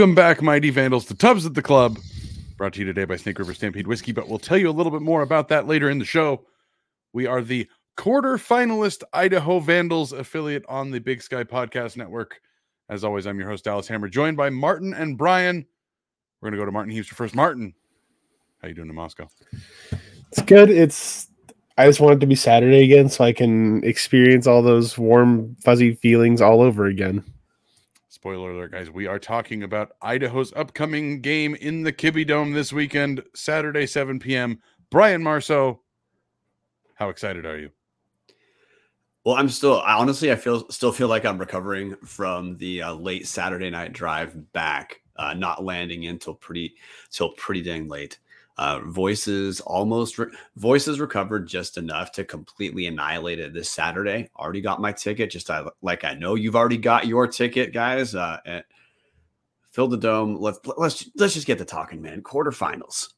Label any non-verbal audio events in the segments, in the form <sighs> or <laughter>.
Welcome back, mighty vandals, to Tubs at the Club. Brought to you today by Snake River Stampede Whiskey, but we'll tell you a little bit more about that later in the show. We are the quarter finalist Idaho Vandals affiliate on the Big Sky Podcast Network. As always, I'm your host, Dallas Hammer, joined by Marten and Brian. We're going to go to Marten Heaster first. Marten, how you doing in Moscow? It's good. It's I just want it to be Saturday again so I can experience all those warm, fuzzy feelings all over again. Spoiler alert, guys. We are talking about Idaho's upcoming game in the Kibbie Dome this weekend, Saturday, 7 p.m. Brian Marceau, how excited are you? Well, I'm still honestly, I feel still feel like I'm recovering from the uh, late Saturday night drive back, uh, not landing until pretty till pretty dang late. Uh, voices almost re- voices recovered just enough to completely annihilate it this Saturday. Already got my ticket. Just I, like I know you've already got your ticket, guys. Uh, and fill the dome. Let's let's let's just get the talking, man. Quarterfinals.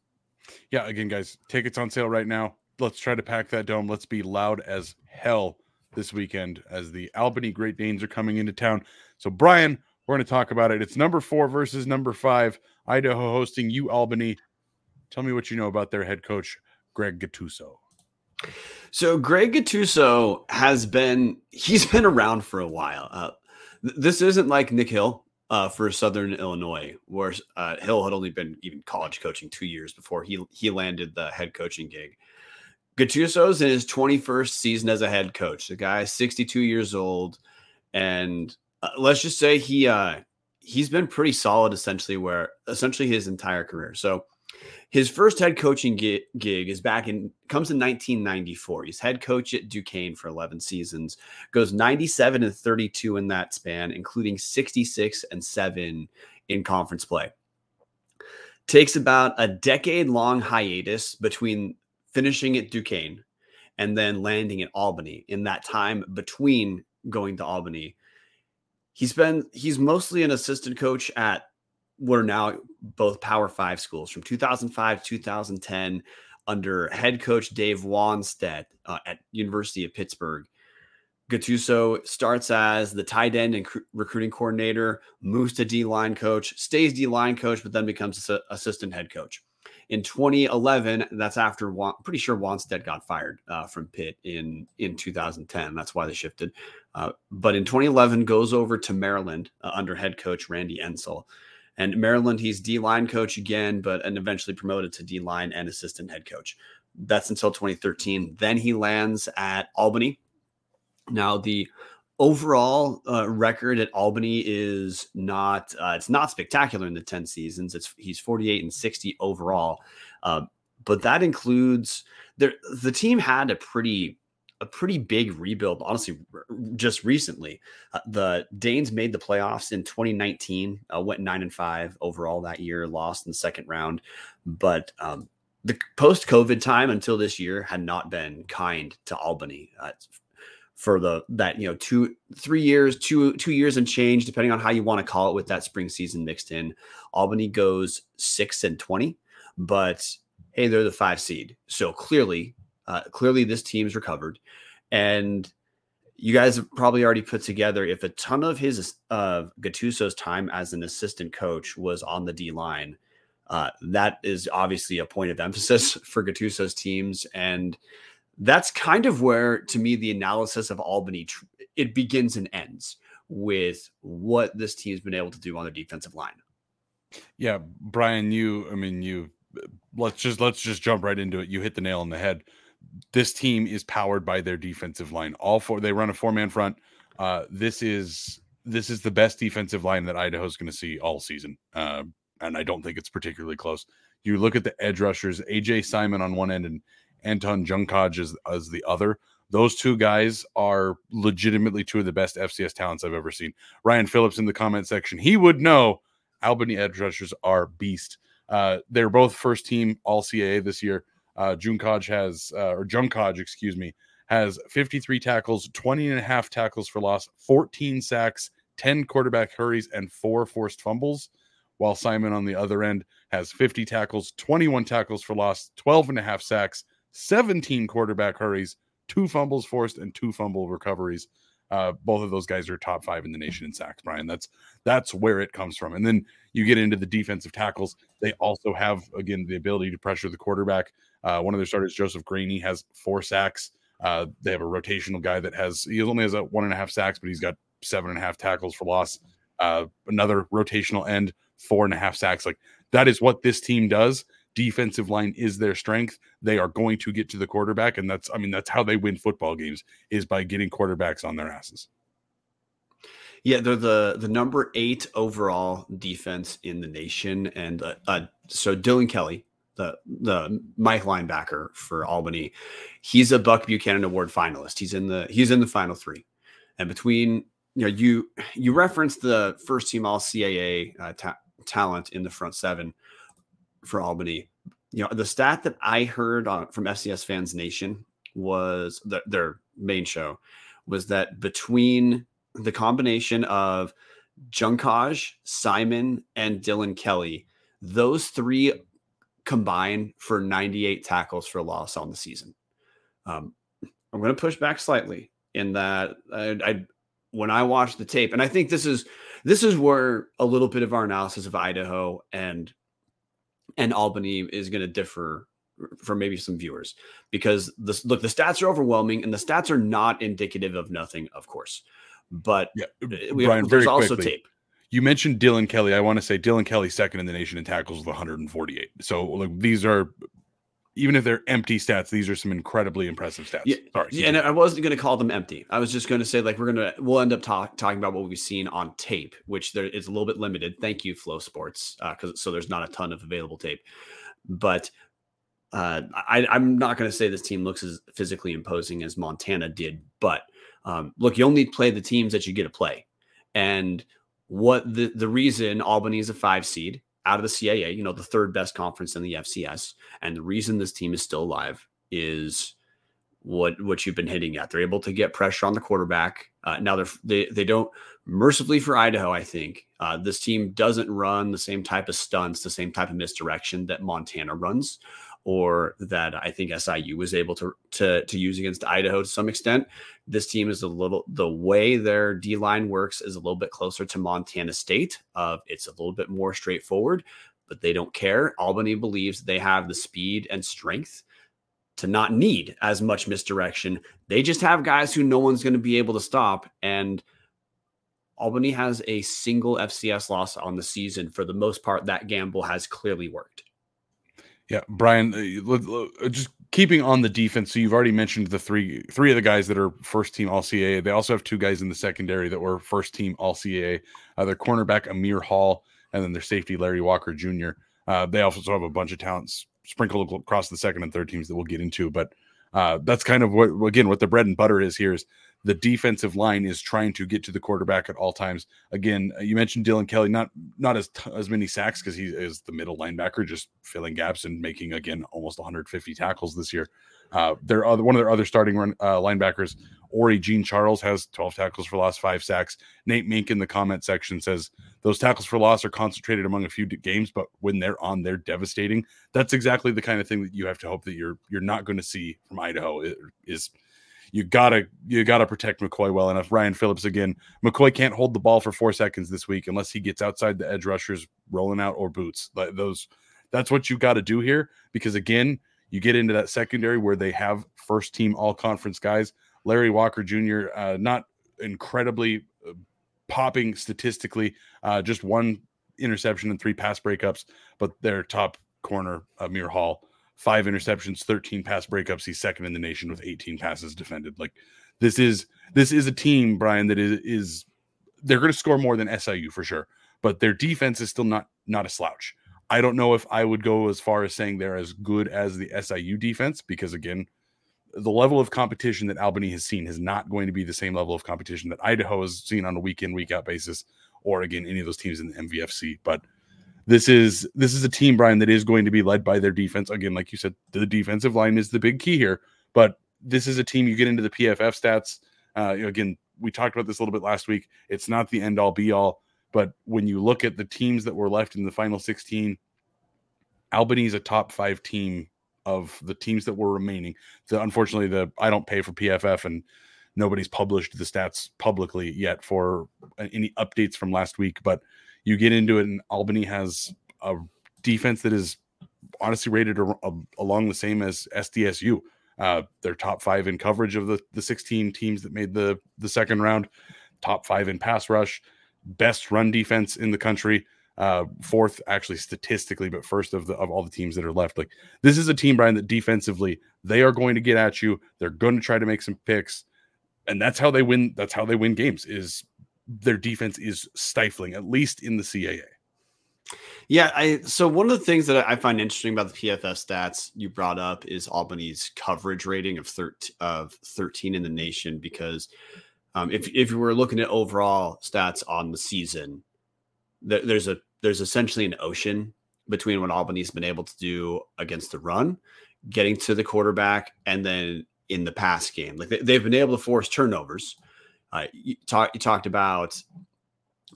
Yeah, again, guys, tickets on sale right now. Let's try to pack that dome. Let's be loud as hell this weekend as the Albany Great Danes are coming into town. So, Brian, we're going to talk about it. It's number four versus number five. Idaho hosting you, Albany Tell me what you know about their head coach, Greg Gattuso. So Greg Gattuso has been he's been around for a while. Uh, th- this isn't like Nick Hill uh, for Southern Illinois, where uh, Hill had only been even college coaching two years before he he landed the head coaching gig. Gattuso's in his 21st season as a head coach. The guy is 62 years old, and uh, let's just say he uh, he's been pretty solid essentially where essentially his entire career. So his first head coaching gig, is back in comes in 1994. He's head coach at Duquesne for 11 seasons, goes 97 and 32 in that span, including 66 and 7 in conference play. Takes about a decade long hiatus between finishing at Duquesne and then landing at Albany. In that time between going to Albany, he's been he's mostly an assistant coach at were now both Power Five schools from 2005 to 2010 under head coach Dave Wannstedt uh, at University of Pittsburgh. Gattuso starts as the tight end and cr- recruiting coordinator, moves to D line coach, stays D line coach, but then becomes a- assistant head coach. In 2011, that's after Wan- pretty sure Wannstedt got fired uh, from Pitt in in 2010. That's why they shifted. Uh, but in 2011, goes over to Maryland uh, under head coach Randy Edsall. And Maryland, he's D line coach again, but and eventually promoted to D line and assistant head coach. That's until 2013. Then he lands at Albany. Now the overall uh, record at Albany is not uh, it's not spectacular in the 10 seasons. It's he's 48 and 60 overall. Uh, but that includes there the team had a pretty a pretty big rebuild, honestly, just recently. Uh, the Danes made the playoffs in 2019, uh, went nine and five overall that year, lost in the second round. But um, the post COVID time until this year had not been kind to Albany. Uh, for the that you know two three years two two years and change depending on how you want to call it with that spring season mixed in albany goes six and 20 but hey they're the five seed so clearly uh, clearly, this team's recovered, and you guys have probably already put together if a ton of his uh, Gattuso's time as an assistant coach was on the D line. Uh, that is obviously a point of emphasis <laughs> for Gattuso's teams, and that's kind of where, to me, the analysis of Albany it begins and ends with what this team's been able to do on the defensive line. Yeah, Brian, you, I mean, you let's just let's just jump right into it. You hit the nail on the head this team is powered by their defensive line. All four they run a four man front. Uh, this is this is the best defensive line that Idaho's going to see all season, uh, and I don't think it's particularly close. You look at the edge rushers, AJ Simon on one end and Anton Juncaj as, as the other. Those two guys are legitimately two of the best FCS talents I've ever seen. Ryan Phillips in the comment section, he would know Albany edge rushers are beast. Uh, they're both first team All CAA this year. Uh, Juncaj has, uh, or Juncaj, excuse me, has 53 tackles, 20 and a half tackles for loss, 14 sacks, 10 quarterback hurries, and four forced fumbles. While Simon on the other end has 50 tackles, 21 tackles for loss, 12 and a half sacks, 17 quarterback hurries, two fumbles forced, and two fumble recoveries. Uh, both of those guys are top five in the nation in sacks, Brian. That's that's where it comes from. And then you get into the defensive tackles. They also have again the ability to pressure the quarterback. Uh, one of their starters, Joseph Graney, has four sacks. Uh, they have a rotational guy that has he only has a one and a half sacks, but he's got seven and a half tackles for loss. Uh, another rotational end, four and a half sacks. Like that is what this team does. Defensive line is their strength. They are going to get to the quarterback, and that's I mean that's how they win football games is by getting quarterbacks on their asses. Yeah, they're the the number eight overall defense in the nation, and uh, uh, so Dylan Kelly, the the Mike linebacker for Albany, he's a Buck Buchanan Award finalist. He's in the he's in the final three, and between you know you you referenced the first team All CAA uh, ta- talent in the front seven for Albany. You know the stat that I heard on from FCS Fans Nation was the, their main show was that between the combination of Juncaj, Simon, and Dylan Kelly, those three combine for 98 tackles for loss on the season. Um, I'm going to push back slightly in that I, I, when I watched the tape, and I think this is this is where a little bit of our analysis of Idaho and and Albany is going to differ for maybe some viewers because this look the stats are overwhelming and the stats are not indicative of nothing, of course. But yeah, we, Brian, there's also quickly. tape. You mentioned Dylan Kelly. I want to say Dylan Kelly second in the nation in tackles with 148. So like these are even if they're empty stats, these are some incredibly impressive stats. Yeah, Sorry, yeah, and I wasn't going to call them empty. I was just going to say like we're gonna we'll end up talk, talking about what we've seen on tape, which there is a little bit limited. Thank you, FloSports, because uh, cause so there's not a ton of available tape. But uh, I, I'm not going to say this team looks as physically imposing as Montana did, but um, look, you only play the teams that you get to play. And what the, the reason Albany is a five seed out of the CAA, you know, the third best conference in the FCS, and the reason this team is still alive is what what you've been hitting at. They're able to get pressure on the quarterback. Uh, now they're they they don't mercifully for Idaho. I think uh, this team doesn't run the same type of stunts, the same type of misdirection that Montana runs or that I think SIU was able to to to use against Idaho to some extent. This team is a little the way their D line works is a little bit closer to Montana State. Uh, it's a little bit more straightforward, but they don't care. Albany believes they have the speed and strength to not need as much misdirection. They just have guys who no one's going to be able to stop and. Albany has a single FCS loss on the season. For the most part, that gamble has clearly worked. Yeah, Brian, uh, uh, just keeping on the defense. So you've already mentioned the three three of the guys that are first team All CAA. They also have two guys in the secondary that were first team All CAA. Uh, their cornerback Amir Hall, and then their safety Larry Walker Jr. Uh, they also have a bunch of talents sprinkled across the second and third teams that we'll get into. But uh, that's kind of what again what the bread and butter is here is the defensive line is trying to get to the quarterback at all times. Again, uh, you mentioned Dylan Kelly, not not as as many sacks because he is the middle linebacker, just filling gaps and making again almost 150 tackles this year. Uh, their other one of their other starting run, uh, linebackers, Ori Jean Charles, has 12 tackles for loss, five sacks. Nate Mink in the comment section says those tackles for loss are concentrated among a few games, but when they're on, they're devastating. That's exactly the kind of thing that you have to hope that you're you're not going to see from Idaho. Is you gotta you gotta protect McCoy well enough. Ryan Phillips again. McCoy can't hold the ball for four seconds this week unless he gets outside the edge rushers rolling out or boots. Those that's what you got to do here because again, you get into that secondary where they have first team all conference guys. Larry Walker Jr. Uh, not incredibly uh, popping statistically, uh, just one interception and three pass breakups, but their top corner Amir Hall five interceptions, 13 pass breakups. He's second in the nation with 18 passes defended. Like this is this is a team, Brian, that is is they're going to score more than SIU for sure, but their defense is still not not a slouch. I don't know if I would go as far as saying they're as good as the SIU defense because again, the level of competition that Albany has seen is not going to be the same level of competition that Idaho has seen on a week in week out basis, or again any of those teams in the MVFC. But this is this is a team, Brian, that is going to be led by their defense. Again, like you said, the defensive line is the big key here. But this is a team you get into the PFF stats. Uh, again, we talked about this a little bit last week. It's not the end all be all, but when you look at the teams that were left in the final 16, Albany is a top five team of the teams that were remaining. The unfortunately, the I don't pay for PFF and Nobody's published the stats publicly yet for any updates from last week, but you get into it, and Albany has a defense that is honestly rated a, a, along the same as SDSU. Uh, they're top five in coverage of the the 16 teams that made the the second round, top five in pass rush, best run defense in the country. Uh, fourth, actually statistically, but first of the of all the teams that are left. Like this is a team, Brian, that defensively they are going to get at you. They're going to try to make some picks, and that's how they win. That's how they win games. Is their defense is stifling, at least in the CAA. Yeah, I so one of the things that I find interesting about the PFF stats you brought up is Albany's coverage rating of 13 of 13 in the nation because um, if if you were looking at overall stats on the season, there, there's a there's essentially an ocean between what Albany's been able to do against the run, getting to the quarterback, and then in the pass game. Like they, have been able to force turnovers. Uh, you, talk, you talked about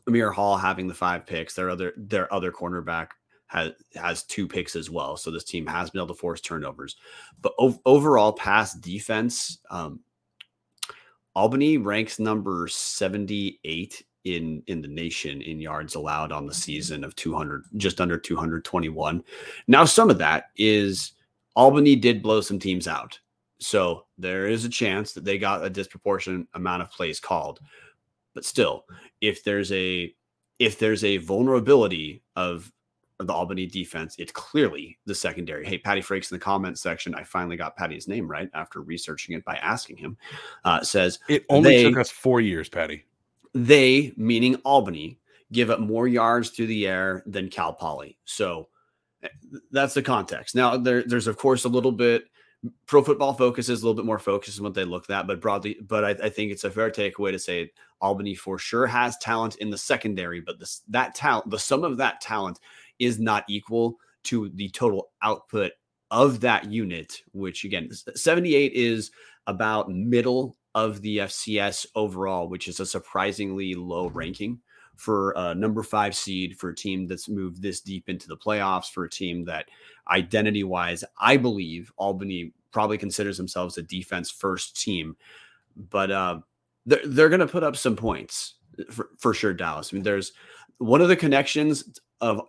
Amir Hall having the five picks. Their other their other cornerback has has two picks as well. So this team has been able to force turnovers. But ov- overall pass defense, um, Albany ranks number 78 in in the nation in yards allowed on the season of 200 just under 221. Now some of that is Albany did blow some teams out. So there is a chance that they got a disproportionate amount of plays called. But still, if there's a if there's a vulnerability of the Albany defense, it's clearly the secondary. Hey, Patty Frerks in the comment section, I finally got Patty's name right after researching it by asking him. Uh, says it only they, took us four years, Patty. They, meaning Albany, give up more yards through the air than Cal Poly. So eh, that's the context. Now, there, there's of course a little bit pro football focus is a little bit more focused on what they look at, but broadly, but I, I, think it's a fair takeaway to say Albany for sure has talent in the secondary, but this that talent, the sum of that talent is not equal to the total output of that unit, which again, 78 is about middle of the FCS overall, which is a surprisingly low ranking for a number five seed for a team that's moved this deep into the playoffs, for a team that identity wise, I believe Albany probably considers themselves a defense first team, but uh, they're, they're going to put up some points for, for sure, Dallas. I mean, there's one of the connections of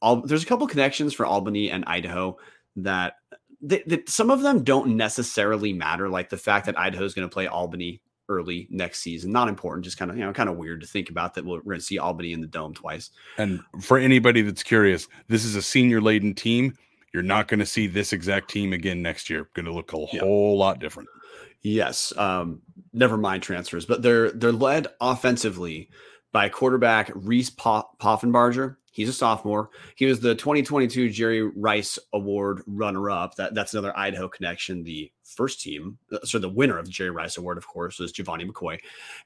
all, there's a couple connections for Albany and Idaho that, that, that some of them don't necessarily matter, like the fact that Idaho is going to play Albany early next season. Not important, just kind of you know kind of weird to think about that we're going to see Albany in the dome twice. And for anybody that's curious, this is a senior laden team. You're not going to see this exact team again next year. Going to look a yep. whole lot different. Yes, um, never mind transfers, but they're they're led offensively by quarterback Reese Poffenbarger. He's a sophomore. He was the 2022 Jerry Rice Award runner-up. That that's another Idaho connection. The first team, uh, so the winner of the Jerry Rice Award, of course, was Gevani McCoy,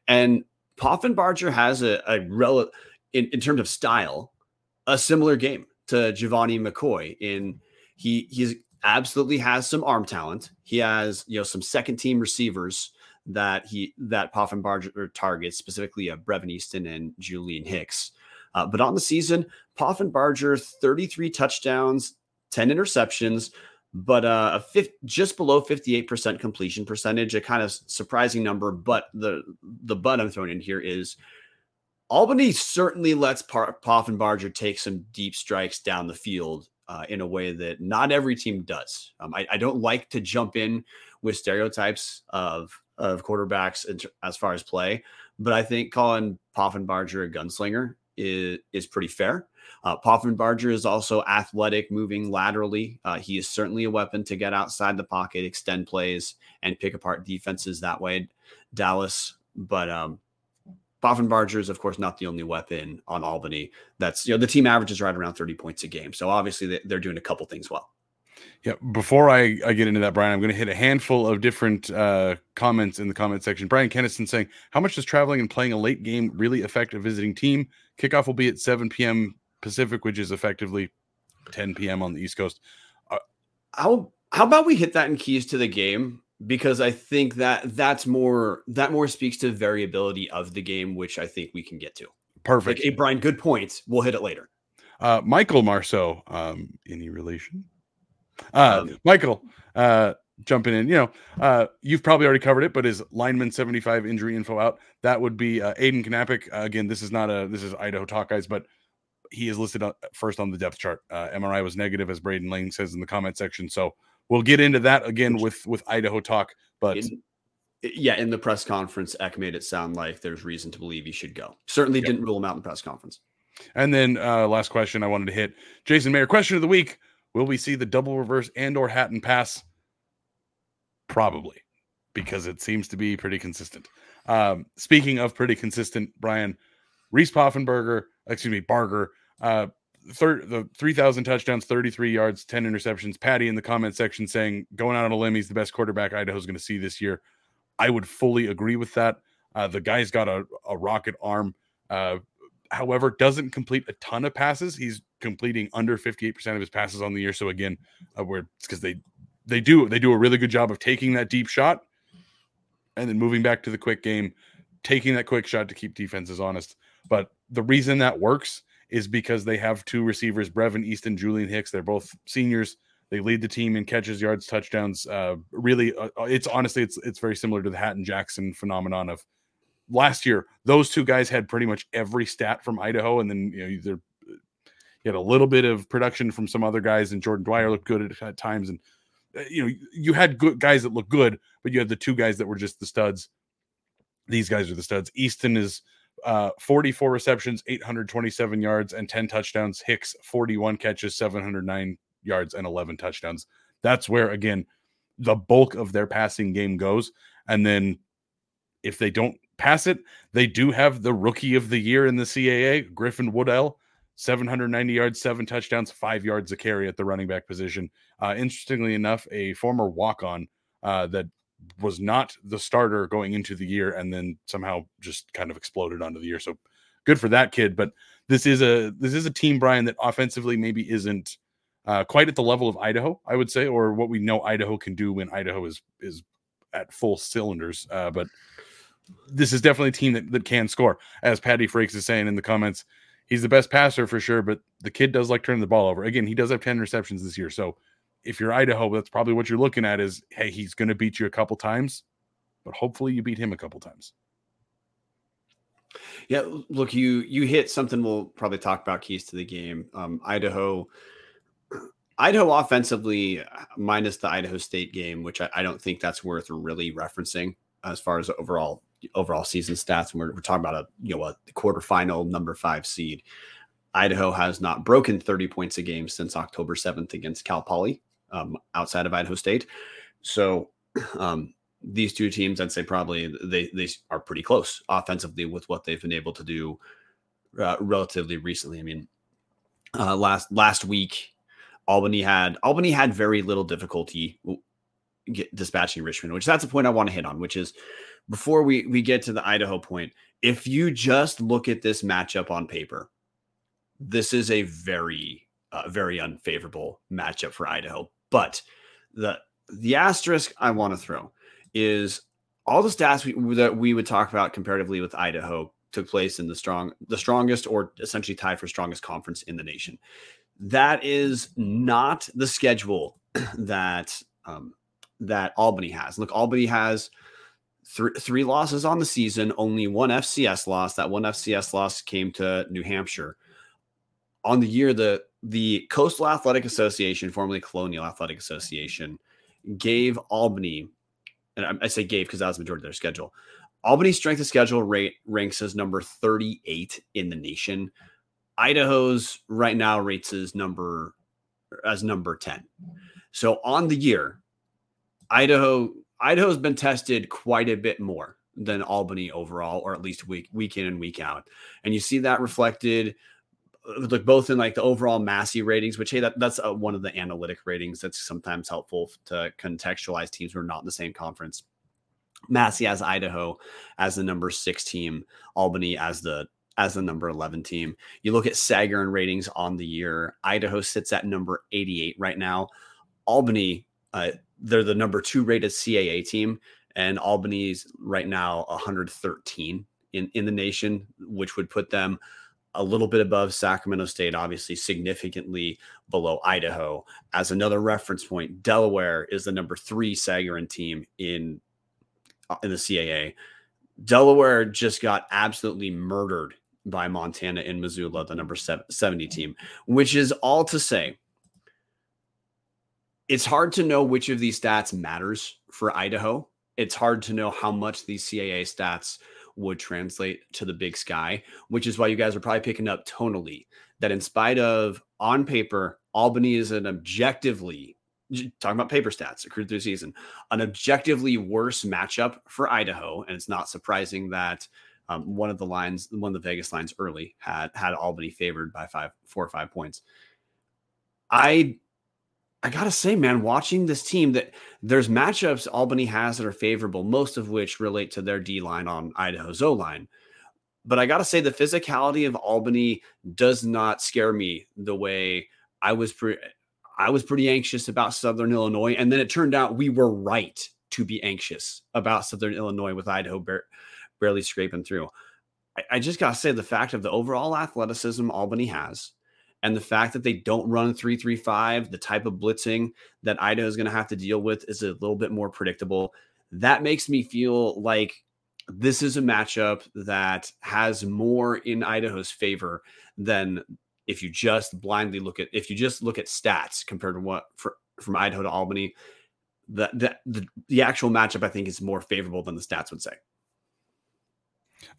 and Poffenbarger has a, a rel in, in terms of style, a similar game to Gevani McCoy. In he he's absolutely has some arm talent. He has you know some second team receivers that he that Poffenbarger targets, specifically uh, Brevin Easton and Julian Hicks. Uh, but on the season, Poffenbarger 33 touchdowns, 10 interceptions, but uh, a fifth, just below 58% completion percentage, a kind of surprising number. But the the but I'm throwing in here is Albany certainly lets pa- Poffenbarger take some deep strikes down the field uh, in a way that not every team does. Um, I, I, don't like to jump in with stereotypes of of quarterbacks as far as play, but I think calling Poffenbarger a gunslinger is is pretty fair. Uh, Poffenbarger is also athletic, moving laterally. Uh, he is certainly a weapon to get outside the pocket, extend plays, and pick apart defenses that way. Dallas, but um, Poffenbarger is, of course, not the only weapon on Albany. That's you know the team averages right around 30 points a game. So obviously they're doing a couple things well. Yeah. Before I, I get into that, Brian, I'm going to hit a handful of different uh, comments in the comment section. Brian Kennison saying, How much does traveling and playing a late game really affect a visiting team? Kickoff will be at 7 p.m. Pacific, which is effectively 10 p.m. on the East Coast. Uh, how how about we hit that in keys to the game? Because I think that that's more that more speaks to variability of the game, which I think we can get to. Perfect. Like, hey, Brian, good points. We'll hit it later. Uh, Michael Marceau, um, any relation? Uh, um, Michael, uh, jumping in, you know, uh, you've probably already covered it, but is lineman 75 injury info out? That would be uh, Aiden Knapick. Uh, again, this is not a this is Idaho talk guys, but he is listed first on the depth chart. Uh, MRI was negative, as Braden Lang says in the comment section. So we'll get into that again with with Idaho talk. But in, yeah, in the press conference, Eck made it sound like there's reason to believe he should go. Certainly yep. didn't rule him out in the press conference. And then uh, last question I wanted to hit Jason Mayer question of the week: Will we see the double reverse and or Hatten pass? Probably, because it seems to be pretty consistent. Um, speaking of pretty consistent, Brian Reese Poffenberger, excuse me, Barger, uh, third the 3,000 touchdowns, 33 yards, 10 interceptions. Patty in the comment section saying going out on a limb, he's the best quarterback Idaho's going to see this year. I would fully agree with that. Uh, the guy's got a, a rocket arm. Uh, however, doesn't complete a ton of passes. He's completing under 58% of his passes on the year. So again, uh, where it's because they they do they do a really good job of taking that deep shot and then moving back to the quick game, taking that quick shot to keep defenses honest. But the reason that works is because they have two receivers, Brevin Easton, Julian Hicks. They're both seniors. They lead the team in catches, yards, touchdowns. Uh, really, uh, uh, it's honestly it's it's very similar to the Hatten Jackson phenomenon of last year. Those two guys had pretty much every stat from Idaho, and then you know either you had a little bit of production from some other guys, and Jordan Dwyer looked good at, at times, and uh, you know you had good guys that looked good, but you had the two guys that were just the studs. These guys are the studs. Easton is uh, 44 receptions, 827 yards, and 10 touchdowns. Hicks, 41 catches, 709 yards, and 11 touchdowns. That's where, again, the bulk of their passing game goes. And then if they don't pass it, they do have the rookie of the year in the CAA, Griffin Woodell, 790 yards, seven touchdowns, five yards a carry at the running back position. Uh, interestingly enough, a former walk on uh, that was not the starter going into the year and then somehow just kind of exploded onto the year. So good for that kid. But this is a this is a team, Brian, that offensively maybe isn't uh, quite at the level of Idaho, I would say, or what we know Idaho can do when Idaho is is at full cylinders. Uh, but this is definitely a team that, that can score. As Patty Frerks is saying in the comments, he's the best passer for sure, but the kid does like turning the ball over. Again, he does have 10 receptions this year. So if you're Idaho, that's probably what you're looking at is hey, he's going to beat you a couple times, but hopefully you beat him a couple times. Yeah, look, you you hit something we'll probably talk about keys to the game. Um, Idaho, <clears throat> Idaho offensively, minus the Idaho State game, which I, I, don't think that's worth really referencing as far as overall overall season stats. And we're, we're talking about a you know a quarterfinal number five seed. Idaho has not broken 30 points a game since October 7th against Cal Poly um, outside of Idaho State. So <clears throat> um, these two teams, I'd say probably they they are pretty close offensively with what they've been able to do uh, relatively recently. I mean, uh, last last week, Albany had Albany had very little difficulty dispatching Richmond, which that's a point I want to hit on. Which is before we we get to the Idaho point, if you just look at this matchup on paper, this is a very uh, very unfavorable matchup for Idaho but the the asterisk I want to throw is all the stats we, that we would talk about comparatively with Idaho took place in the strong the strongest or essentially tied for strongest conference in the nation. That is not the schedule <clears throat> that um, that Albany has. Look, Albany has three three losses on the season, only one FCS loss. That one FCS loss came to New Hampshire. On the year, the the Coastal Athletic Association, formerly Colonial Athletic Association, gave Albany, and I say gave because that was the majority of their schedule. Albany's strength of schedule rate ranks as number 38 in the nation. Idaho's right now rates as number as number 10. So on the year, Idaho Idaho's been tested quite a bit more than Albany overall, or at least week week in and week out. And you see that reflected look both in like the overall Massey ratings, which hey, that, that's uh, one of the analytic ratings that's sometimes helpful to contextualize teams who are not in the same conference. Massey as Idaho as the number six team, Albany as the as the number 11 team. You look at Sagarin ratings on the year. Idaho sits at number 88 right now. Albany, uh, they're the number two rated CAA team, and Albany's right now 113 in, in the nation, which would put them a little bit above Sacramento State, obviously significantly below Idaho. As another reference point, Delaware is the number three Sagarin team in uh, in the CAA. Delaware just got absolutely murdered by Montana in Missoula, the number 70 team, which is all to say it's hard to know which of these stats matters for Idaho. It's hard to know how much these CAA stats would translate to the big sky, which is why you guys are probably picking up tonally that in spite of on paper, Albany is an objectively talking about paper stats accrued through season, an objectively worse matchup for Idaho. And it's not surprising that um, one of the lines, one of the Vegas lines early had had Albany favored by five, four or five points. I I gotta say, man, watching this team that there's matchups Albany has that are favorable, most of which relate to their D line on Idaho's O line. But I gotta say, the physicality of Albany does not scare me the way I was. Pre- I was pretty anxious about Southern Illinois, and then it turned out we were right to be anxious about Southern Illinois with Idaho bar- barely scraping through. I, I just gotta say, the fact of the overall athleticism Albany has and the fact that they don't run 335, the type of blitzing that Idaho is going to have to deal with is a little bit more predictable. That makes me feel like this is a matchup that has more in Idaho's favor than if you just blindly look at if you just look at stats compared to what for, from Idaho to Albany. The, the the the actual matchup I think is more favorable than the stats would say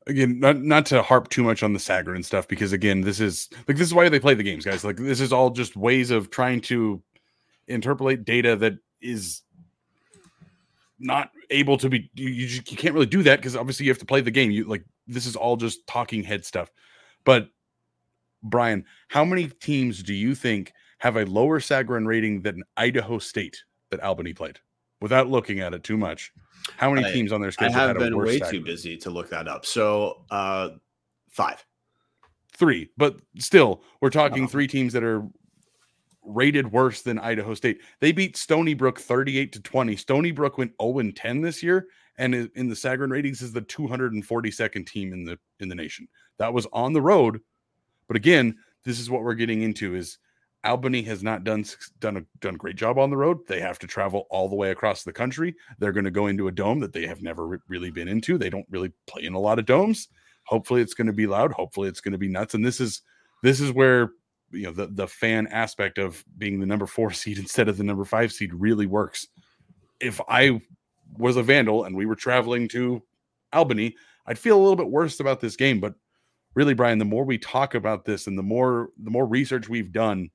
again not not to harp too much on the Sagarin stuff because again this is like this is why they play the games guys. Like this is all just ways of trying to interpolate data that is not able to be you, you, you can't really do that because obviously you have to play the game. You like this is all just talking head stuff. But brian how many teams do you think have a lower Sagarin rating than idaho state that albany played? Without looking at it too much how many I, teams on their schedule? I have been way too busy to look that up. So uh, five, three, but still, we're talking oh. three teams that are rated worse than Idaho State. They beat Stony Brook 38 to 20. Stony Brook went 0 10 this year and in the Sagarin ratings is the 242nd team in the in the nation. That was on the road. But again, this is what we're getting into is Albany has not done done a done a great job on the road. They have to travel all the way across the country. They're going to go into a dome that they have never re- really been into. They don't really play in a lot of domes. Hopefully, it's going to be loud. Hopefully, it's going to be nuts. And this is this is where you know the the fan aspect of being the number four <laughs> seed instead of the number five seed really works. If I was a Vandal and we were traveling to Albany, I'd feel a little bit worse about this game. But really, Brian, the more we talk about this and the more the more research we've done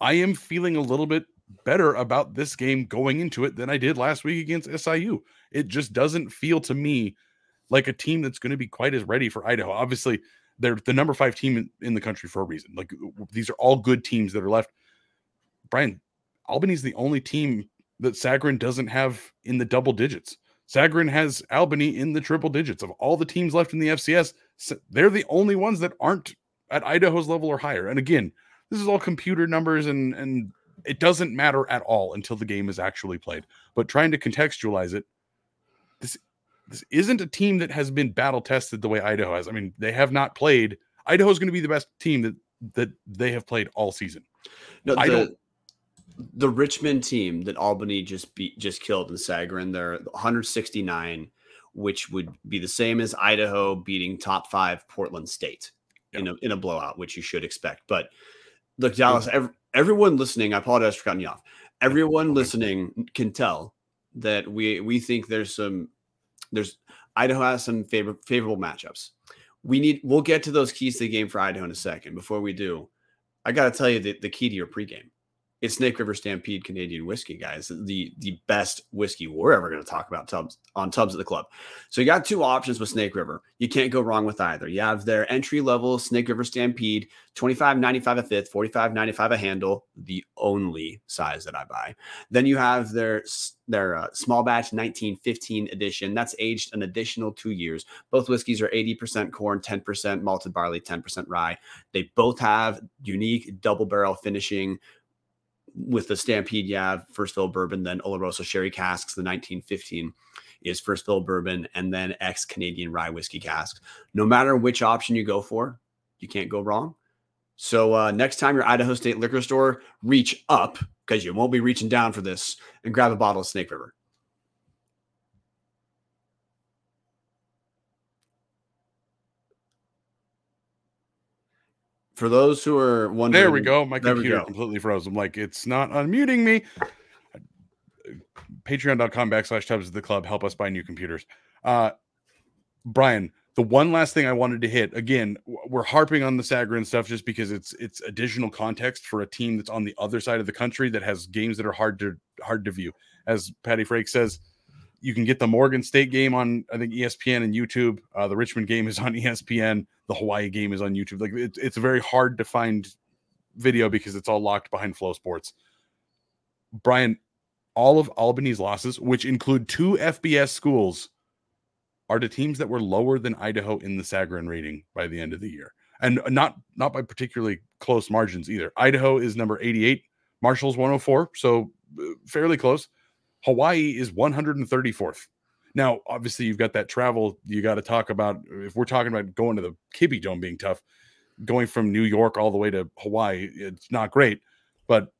I am feeling a little bit better about this game going into it than I did last week against SIU. It just doesn't feel to me like a team that's going to be quite as ready for Idaho. Obviously, they're the number five team in, in, the country for a reason. Like these are all good teams that are left. Brian, Albany's the only team that Sagarin doesn't have in the double digits. Sagarin has Albany in the triple digits of all the teams left in the FCS. They're the only ones that aren't at Idaho's level or higher. And again, this is all computer numbers and and it doesn't matter at all until the game is actually played. But trying to contextualize it, this this isn't a team that has been battle tested the way Idaho has. I mean, they have not played. Idaho is going to be the best team that that they have played all season. No, the, I don't. The Richmond team that Albany just beat, just killed in Sagarin, they're 169, which would be the same as Idaho beating top five Portland State in a in a blowout, which you should expect. But Look, Dallas, every, everyone listening, I apologize for cutting you off. Everyone listening can tell that we we think there's some there's Idaho has some favor, favorable matchups. We need we'll get to those keys to the game for Idaho in a second. Before we do, I got to tell you the, the key to your pregame it's Snake River Stampede Canadian whiskey, guys. The the best whiskey we're ever going to talk about tubs on tubs at the club. So you got two options with Snake River. You can't go wrong with either. You have their entry level Snake River Stampede, 25.95 a fifth, 45.95 a handle, the only size that I buy. Then you have their their uh, small batch 1915 edition. That's aged an additional 2 years. Both whiskeys are 80% corn, 10% malted barley, 10% rye. They both have unique double barrel finishing with the Stampede, yeah, first fill bourbon, then Oloroso sherry casks. The 1915 is first fill bourbon, and then ex Canadian rye whiskey casks. No matter which option you go for, You can't go wrong. So uh, next time you're Idaho State liquor store, reach up because you won't be reaching down for this and grab a bottle of Snake River. For those who are wondering, There we go. My computer go. completely froze. I'm like, it's not unmuting me. Patreon.com backslash tubs of the club. Help us buy new computers. Uh, Brian, the one last thing I wanted to hit again, we're harping on the Sagarin stuff just because it's it's additional context for a team that's on the other side of the country that has games that are hard to hard to view. As Patty Frake says, you can get the Morgan State game on I think ESPN and YouTube. Uh, the Richmond game is on <laughs> ESPN. The Hawaii game is on YouTube. Like it, it's very hard to find video because it's all locked behind FloSports. Brian, all of Albany's losses, which include two FBS schools, are to teams that were lower than Idaho in the Sagarin rating by the end of the year, and not not by particularly close margins either. Idaho is number 88, Marshall's 104, so uh, fairly close. Hawaii is 134th. Now, obviously, you've got that travel. You got to talk about if we're talking about going to the Kibbie Dome being tough, going from New York all the way to Hawaii, it's not great. But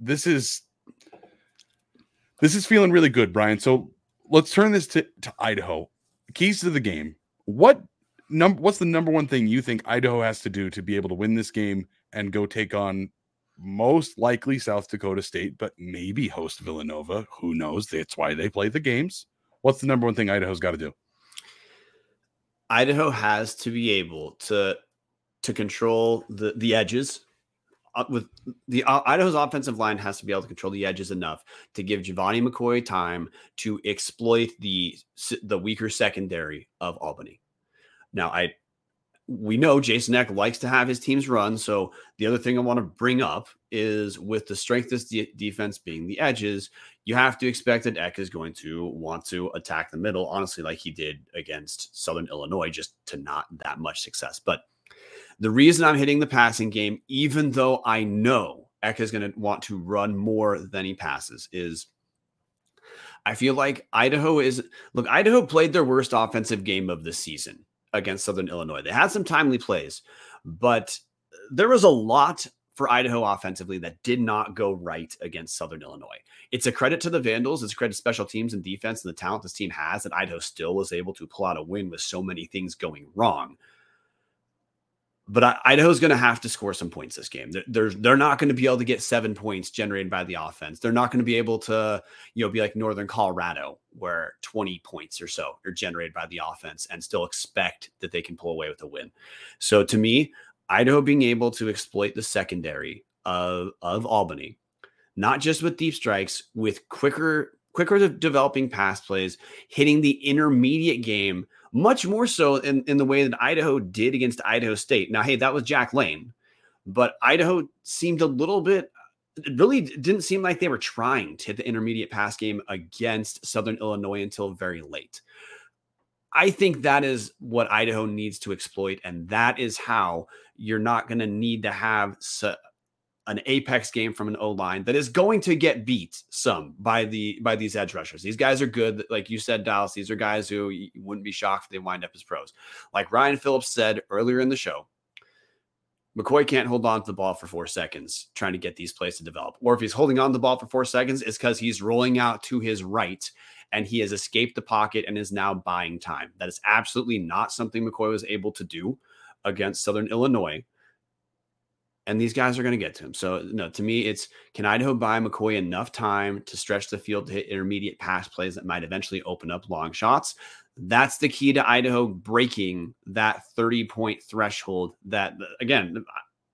this is this is feeling really good, Brian. So let's turn this to, to Idaho. Keys to the game. What number what's the number one thing you think Idaho has to do to be able to win this game and go take on most likely South Dakota State, but maybe host Villanova? Who knows? That's why they play the games. What's the number one thing Idaho's got to do? Idaho has to be able to to control the the edges. Uh, with the uh, Idaho's offensive line has to be able to control the edges enough to give Gevani McCoy time to exploit the the weaker secondary of Albany. Now, I we know Jason Eck likes to have his teams run. So the other thing I want to bring up is with the strength of this de- defense being the edges, you have to expect that Eck is going to want to attack the middle, honestly, like he did against Southern Illinois, just to not that much success. But the reason I'm hitting the passing game, even though I know Eck is going to want to run more than he passes, is I feel like Idaho is look, Idaho played their worst offensive game of the season against Southern Illinois. They had some timely plays, but there was a lot for Idaho offensively that did not go right against Southern Illinois. It's a credit to the Vandals, it's a credit to special teams and defense and the talent this team has that Idaho still was able to pull out a win with so many things going wrong. But Idaho's going to have to score some points this game. They're, they're, not going to be able to get seven points generated by the offense. They're not going to be able to, you know, be like Northern Colorado, where 20 points or so are generated by the offense and still expect that they can pull away with a win. So to me, Idaho being able to exploit the secondary of, of Albany, not just with deep strikes, with quicker, quicker developing pass plays, hitting the intermediate game much more so in, in the way that Idaho did against Idaho State. Now, hey, that was Jack Layne, but Idaho seemed a little bit, it really didn't seem like they were trying to hit the intermediate pass game against Southern Illinois until very late. I think that is what Idaho needs to exploit, and that is how you're not going to need to have an apex game from an O line that is going to get beat some by the by these edge rushers. These guys are good, like you said, Dallas. These are guys who wouldn't be shocked if they wind up as pros. Like Ryan Phillips said earlier in the show, McCoy can't hold on to the ball for four seconds trying to get these plays to develop. Or if he's holding on to the ball for four seconds, it's because he's rolling out to his right and he has escaped the pocket and is now buying time. That is absolutely not something McCoy was able to do against Southern Illinois. And these guys are going to get to him. So, no, to me, it's can Idaho buy McCoy enough time to stretch the field to hit intermediate pass plays that might eventually open up long shots? That's the key to Idaho breaking that 30 point threshold. That, again,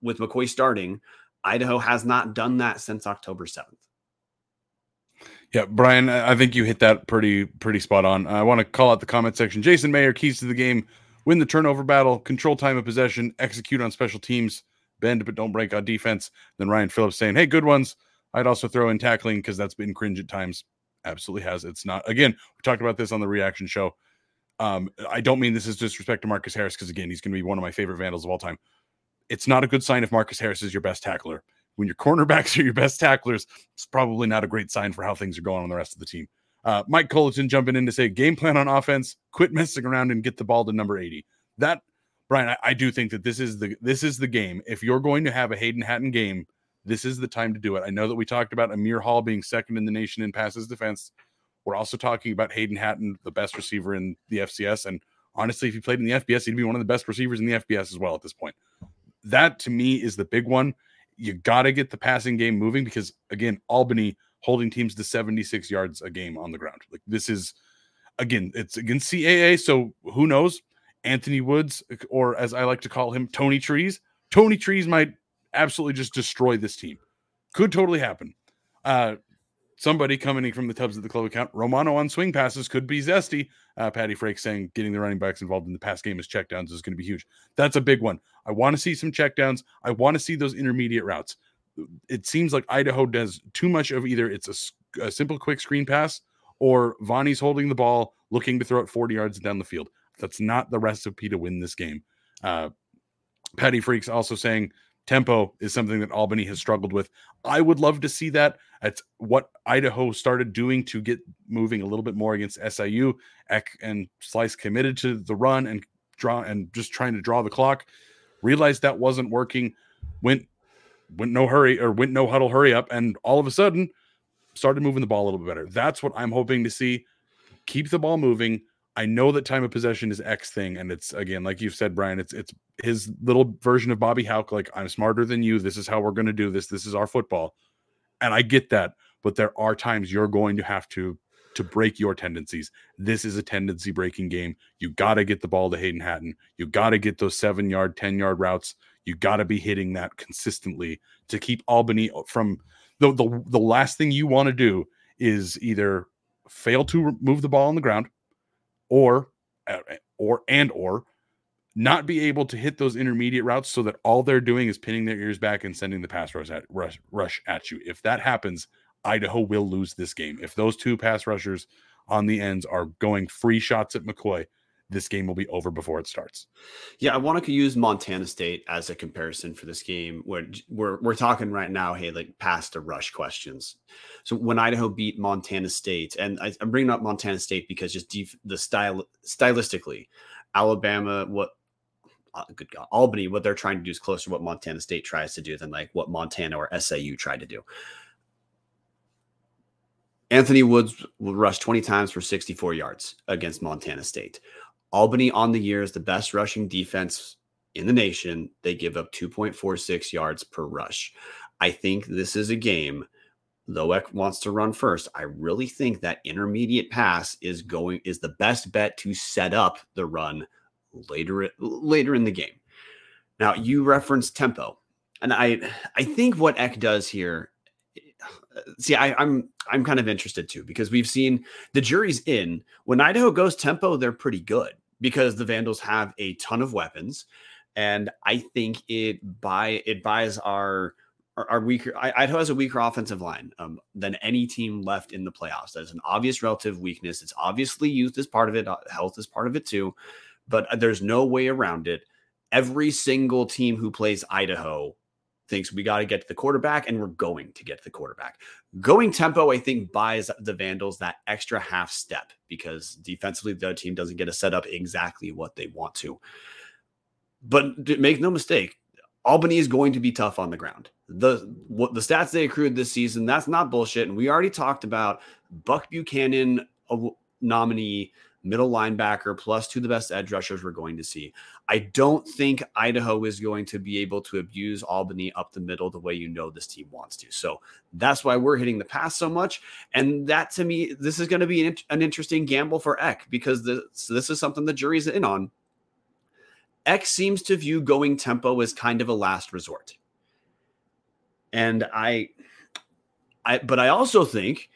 with McCoy starting, Idaho has not done that since October 7th. Yeah, Brian, I think you hit that pretty pretty spot on. I want to call out the comment section. Jason Mayer, keys to the game: win the turnover battle, control time of possession, execute on special teams, bend but don't break on defense. Then Ryan Phillips saying, "Hey, good ones." I'd also throw in tackling because that's been cringe at times. Absolutely has. It's not. Again, we talked about this on the reaction show. Um, I don't mean this is disrespect to Marcus Harris because again, he's going to be one of my favorite Vandals of all time. It's not a good sign if Marcus Harris is your best tackler. When your <laughs> cornerbacks are your best tacklers, it's probably not a great sign for how things are going on the rest of the team. Uh, Mike Cullerton jumping in to say game plan on offense, quit messing around and get the ball to number 80. That, Brian, I, I do think that this is the this is the game. If you're going to have a Hayden Hatten game, this is the time to do it. I know that we talked about Aamir Hall being second in the nation in passes defense. We're also talking about Hayden Hatten, the best receiver in the FCS. And honestly, if he played in the FBS, he'd be one of the best receivers in the FBS as well at this point. That to me is the big one. You got to get the passing game moving because, again, Albany holding teams to 76 yards a game on the ground. Like this is, again, it's against CAA. So who knows? Anthony Woods, or as I like to call him, Tony Trees. Tony Trees might absolutely just destroy this team. Could totally happen. Uh, somebody coming in from the Tubs of the Club account, Romano on swing passes could be zesty. Uh, Patty Frerks saying getting the running backs involved in the pass game as checkdowns is going to be huge. That's a big one. I want to see some checkdowns. I want to see those intermediate routes. It seems like Idaho does too much of either it's a, a simple quick screen pass or Vonnie's holding the ball, looking to throw it 40 yards down the field. That's not the recipe to win this game. Uh, Patty Frerks also saying tempo is something that Albany has struggled with. I would love to see that. That's what Idaho started doing to get moving a little bit more against SIU. Eck and Slice committed to the run and draw and just trying to draw the clock. Realized that wasn't working. Went went no hurry or went no huddle hurry up and all of a sudden started moving the ball a little bit better. That's what I'm hoping to see. Keep the ball moving. I know that time of possession is Eck's thing, and it's again, like you've said, Brian, it's it's his little version of Bobby Hauck. Like I'm smarter than you. This is how we're going to do this. This is our football, and I get that. But there are times you're going to have to to break your tendencies. This is a tendency breaking game. You got to get the ball to Hayden Hatten. You got to get those seven yard, ten yard routes. You got to be hitting that consistently to keep Albany uh, from the the the last thing you want to do is either fail to move the ball on the ground or uh, or and or not be able to hit those intermediate routes so that all they're doing is pinning their ears back and sending the pass rush at rush, rush at you. If that happens, Idaho will lose this game. If those two pass rushers on the ends are going free shots at McCoy, this game will be over before it starts. Yeah, I want to use Montana State as a comparison for this game. Where we're we're talking right now, hey, like past the rush questions. So when Idaho beat Montana State, and I, am bringing up Montana State because just def, the style stylistically, Alabama, what uh, good God, Albany, what they're trying to do is closer to what Montana State tries to do than like what Montana or SAU tried to do. Anthony Woods rushed 20 times for 64 yards against Montana State. Albany on the year is the best rushing defense in the nation. They give up 2.46 yards per rush. I think this is a game. Though Eck wants to run first, I really think that intermediate pass is going is the best bet to set up the run later later in the game. Now you reference tempo, and I I think what Eck does here. See, I, I'm I'm kind of interested too because we've seen the jury's in when Idaho goes tempo, they're pretty good because the Vandals have a ton of weapons, and I think it buy it buys our our, weaker. Idaho has a weaker offensive line um, than any team left in the playoffs. That's an obvious relative weakness. It's obviously youth is part of it, uh, health is part of it too, but uh, there's no way around it. Every single team who plays Idaho thinks we got to get to the quarterback and we're going to get to the quarterback. Going tempo, I think, buys the Vandals that extra half step because defensively, the other team doesn't get to set up exactly what they want to. But make no mistake, Albany is going to be tough on the ground. The what the stats they accrued this season, that's not bullshit. And we already talked about Buck Buchanan uh, a nominee middle linebacker, plus two of the best edge rushers we're going to see. I don't think Idaho is going to be able to abuse Albany up the middle the way you know this team wants to. So that's why we're hitting the pass so much. And that to me, this is going to be an, an interesting gamble for Eck because this, this is something the jury's in on. Eck seems to view going tempo as kind of a last resort. And I, I, but I also think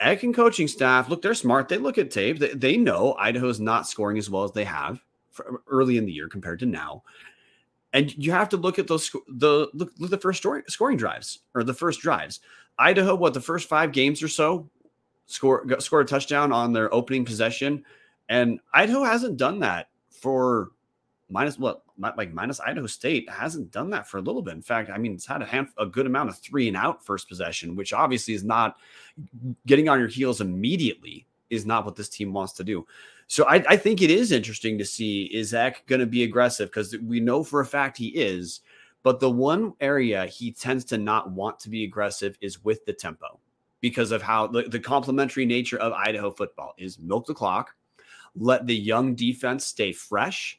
Eck and coaching staff, look, they're smart. They look at tape. They, they know Idaho's not scoring as well as they have early in the year compared to now. And you have to look at those the look, look at the first story, scoring drives or the first drives. Idaho, what the first five games or so, score scored a touchdown on their opening possession, and Idaho hasn't done that for minus what like minus Idaho State hasn't done that for a little bit. In fact, I mean, it's had a hand, a good amount of three and out first possession, which obviously is not getting on your heels immediately is not what this team wants to do. So I, I think it is interesting to see is Eck going to be aggressive because we know for a fact he is. But the one area he tends to not want to be aggressive is with the tempo because of how the, the complementary nature of Idaho football is milk the clock, let the young defense stay fresh.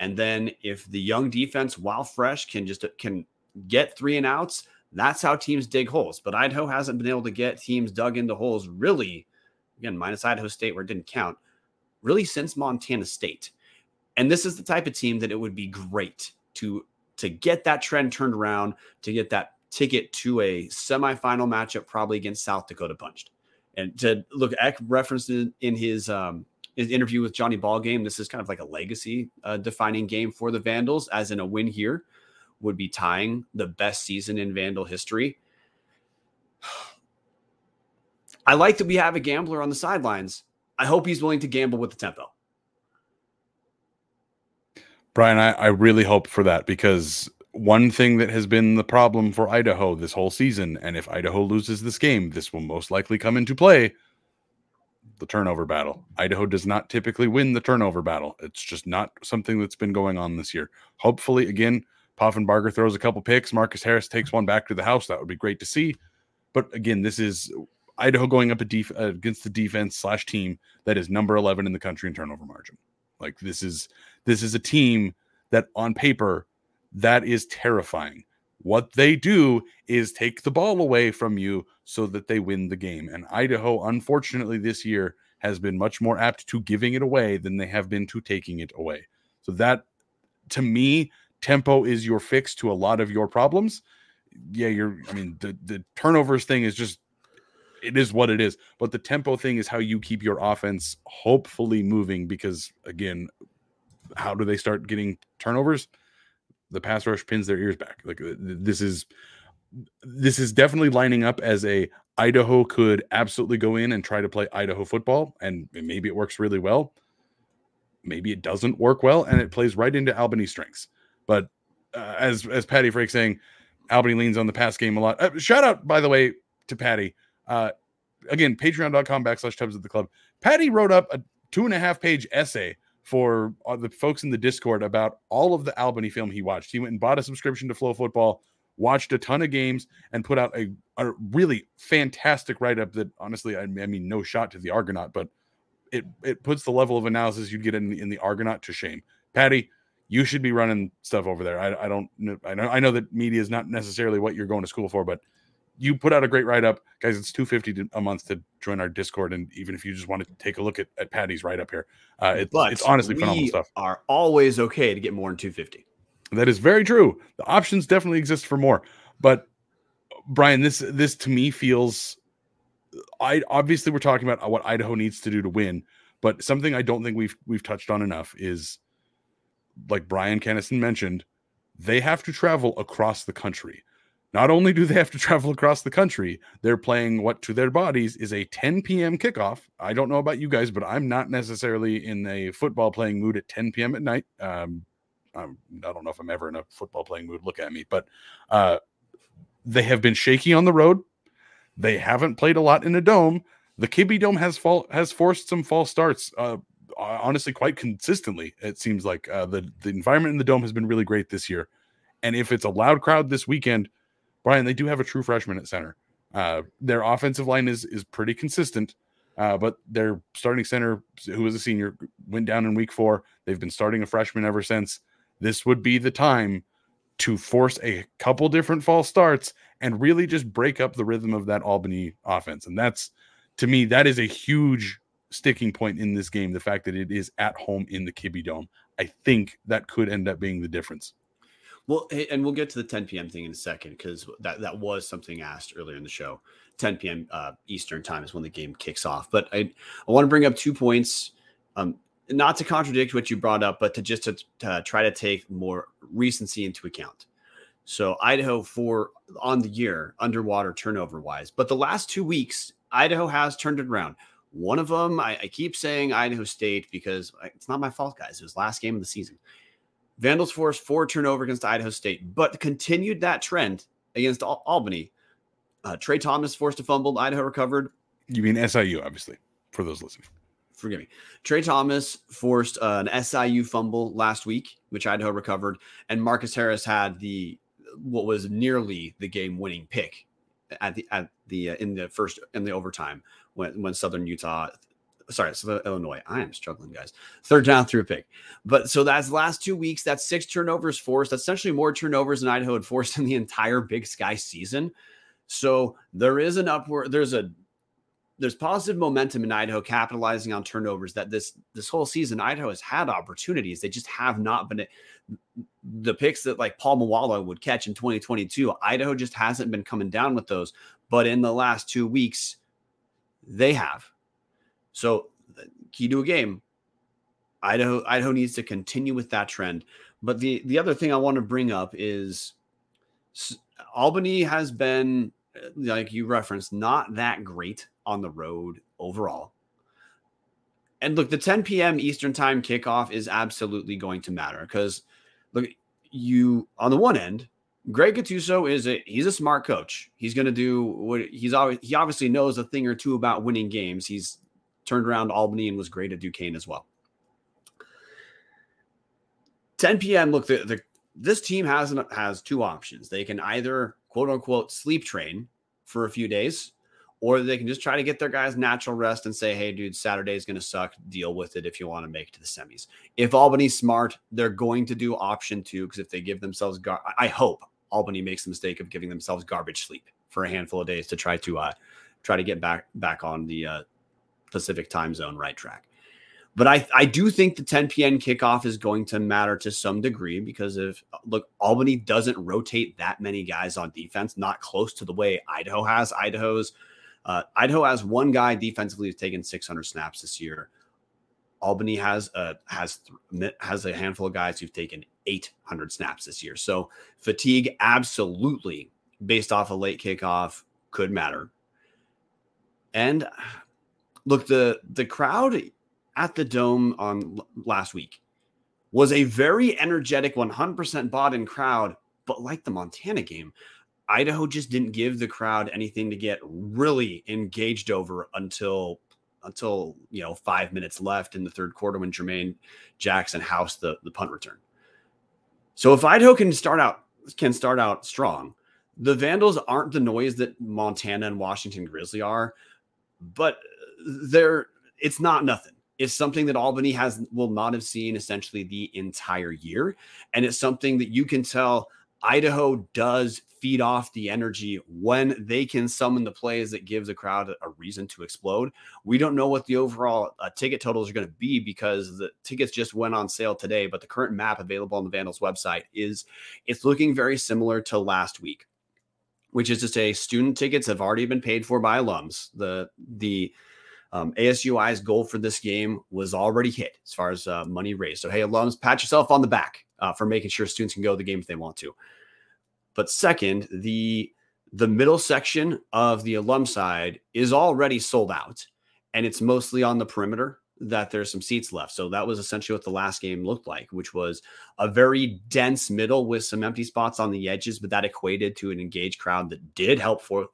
And then if the young defense, while fresh, can just can get three and outs, that's how teams dig holes. But Idaho hasn't been able to get teams dug into holes really, again, minus Idaho State where it didn't count really since Montana State. And this is the type of team that it would be great to to get that trend turned around, to get that ticket to a semifinal matchup, probably against South Dakota punched. And to look, Eck referenced in, in his um, his interview with Johnny Ballgame. This is kind of like a legacy uh, defining game for the Vandals, as in a win here would be tying the best season in Vandal history. I like that we have a gambler on the sidelines I hope he's willing to gamble with the tempo. Brian, I, I really hope for that because one thing that has been the problem for Idaho this whole season, and if Idaho loses this game, this will most likely come into play the turnover battle. Idaho does not typically win the turnover battle. It's just not something that's been going on this year. Hopefully, again, Poffenbarger throws a couple picks. Marcus Harris takes one back to the house. That would be great to see. But again, this is Idaho going up def- against the defense slash team that is number 11 in the country in turnover margin. Like this is this is a team that on paper that is terrifying. What they do is take the ball away from you so that they win the game. And Idaho, unfortunately, this year has been much more apt to giving it away than they have been to taking it away. So that to me, tempo is your fix to a lot of your problems. Yeah, you're I mean, the the turnovers thing is just it is what it is. But the tempo thing is how you keep your offense hopefully moving because again, how do they start getting turnovers? The pass rush pins their ears back. Like this is this is definitely lining up as a Idaho could absolutely go in and try to play Idaho football and maybe it works really well. Maybe it doesn't work well and it plays right into Albany strengths. But uh, as as Patty Frerks saying, Albany leans on the pass game a lot. Uh, shout out by the way to Patty uh, again, patreon.com backslash tubs at the club. Patty wrote up a two and a half page essay for uh, the folks in the Discord about all of the Albany film he watched. He went and bought a subscription to FloFootball, watched a ton of games, and put out a, a really fantastic write up that honestly, I, I, mean, no shot to the Argonaut, but it, it puts the level of analysis you'd get in in the Argonaut to shame. Patty, you should be running stuff over there. I, I don't I know I know that media is not necessarily what you're going to school for, but you put out a great write up, guys. It's two fifty a month to join our Discord, and even if you just want to take a look at, at Patty's write up here, uh, it, it's honestly phenomenal stuff. Are always okay to get more than two fifty. That is very true. The options definitely exist for more, but Brian, this this to me feels. I obviously we're talking about what Idaho needs to do to win, but something I don't think we've we've touched on enough is, like Brian Kennison mentioned, they have to travel across the country not only do they have to travel across the country, they're playing what to their bodies is a 10 p.m. kickoff. I don't know about you guys, but I'm not necessarily in a football playing mood at 10 p.m. at night. Um, I'm, I don't know if I'm ever in a football playing mood. Look at me, but uh, they have been shaky on the road. They haven't played a lot in a dome. The Kibbie Dome has fall, has forced some false starts. Uh, honestly, quite consistently, it seems like uh, the the environment in the dome has been really great this year. And if it's a loud crowd this weekend, Brian, they do have a true freshman at center. Uh, their offensive line is is pretty consistent, uh, but their starting center, who is a senior, went down in week four. They've been starting a freshman ever since. This would be the time to force a couple different false starts and really just break up the rhythm of that Albany offense. And that's to me, that is a huge sticking point in this game. The fact that it is at home in the Kibbie Dome. I think that could end up being the difference. Well, and we'll get to the 10 p.m. thing in a second because that, that was something asked earlier in the show. 10 p.m. Uh, Eastern time is when the game kicks off. But I, I want to bring up two points, um, not to contradict what you brought up, but to just to, to try to take more recency into account. So Idaho for on the year underwater turnover wise, but the last two weeks Idaho has turned it around. One of them, I, I keep saying Idaho State because it's not my fault, guys. It was last game of the season. Vandals forced four turnover against Idaho State, but continued that trend against Al- Albany. Uh, Trey Thomas forced a fumble. Idaho recovered. You mean SIU, obviously, for those listening. forgive me. Trey Thomas forced uh, an SIU fumble last week, which Idaho recovered, and Marcus Harris had the what was nearly the game-winning pick at the at the uh, in the first in the overtime when when Southern Utah sorry, so Illinois. I am struggling, guys. Third down through a pick. But so that's last two weeks. That's six turnovers forced. That's essentially more turnovers than Idaho had forced in the entire Big Sky season. So there is an upward, there's a there's positive momentum in Idaho capitalizing on turnovers that this this whole season Idaho has had opportunities. They just have not been the picks that like Paul Moala would catch in 2022. Idaho just hasn't been coming down with those. But in the last two weeks, they have. So key to a game, Idaho Idaho needs to continue with that trend. But the the other thing I want to bring up is Albany has been uh, like you referenced not that great on the road overall. And look, the 10 p.m. Eastern time kickoff is absolutely going to matter because look, you on the one end, Greg Gattuso is a he's a smart coach. He's going to do what he's always he obviously knows a thing or two about winning games. He's turned around Albany and was great at Duquesne as well. 10 p.m. Look, the, the this team has has two options. They can either quote unquote sleep train for a few days, or they can just try to get their guys natural rest and say, "Hey, dude, Saturday is going to suck. Deal with it if you want to make it to the semis." If Albany's smart, they're going to do option two because if they give themselves, gar- I hope Albany makes the mistake of giving themselves garbage sleep for a handful of days to try to uh, try to get back back on the uh, Pacific time zone right track. But I, I do think the 10 p.m. kickoff is going to matter to some degree because if look, Albany doesn't rotate that many guys on defense, not close to the way Idaho has. Idaho's uh, Idaho has one guy defensively who's taken 600 snaps this year. Albany has a has has a handful of guys who've taken 800 snaps this year. So fatigue absolutely based off a late kickoff could matter. And look the the crowd at the dome on last week was a very energetic 100% bought in crowd but like the montana game idaho just didn't give the crowd anything to get really engaged over until until you know five minutes left in the third quarter when jermaine jackson housed the, the punt return. So if idaho can start out can start out strong the vandals aren't the noise that montana and washington grizzly are but there it's not nothing. It's something that Albany has will not have seen essentially the entire year. And it's something that you can tell Idaho does feed off the energy when they can summon the plays that gives the crowd a reason to explode. We don't know what the overall uh, ticket totals are going to be because the tickets just went on sale today, but the current map available on the Vandals website is it's looking very similar to last week, which is to say student tickets have already been paid for by alums. The the um, ASUI's goal for this game was already hit as far as uh, money raised. So, hey, alums, pat yourself on the back uh, for making sure students can go to the game if they want to. But second, the the middle section of the alum side is already sold out, and it's mostly on the perimeter that there's some seats left. So that was essentially what the last game looked like, which was a very dense middle with some empty spots on the edges, but that equated to an engaged crowd that did help for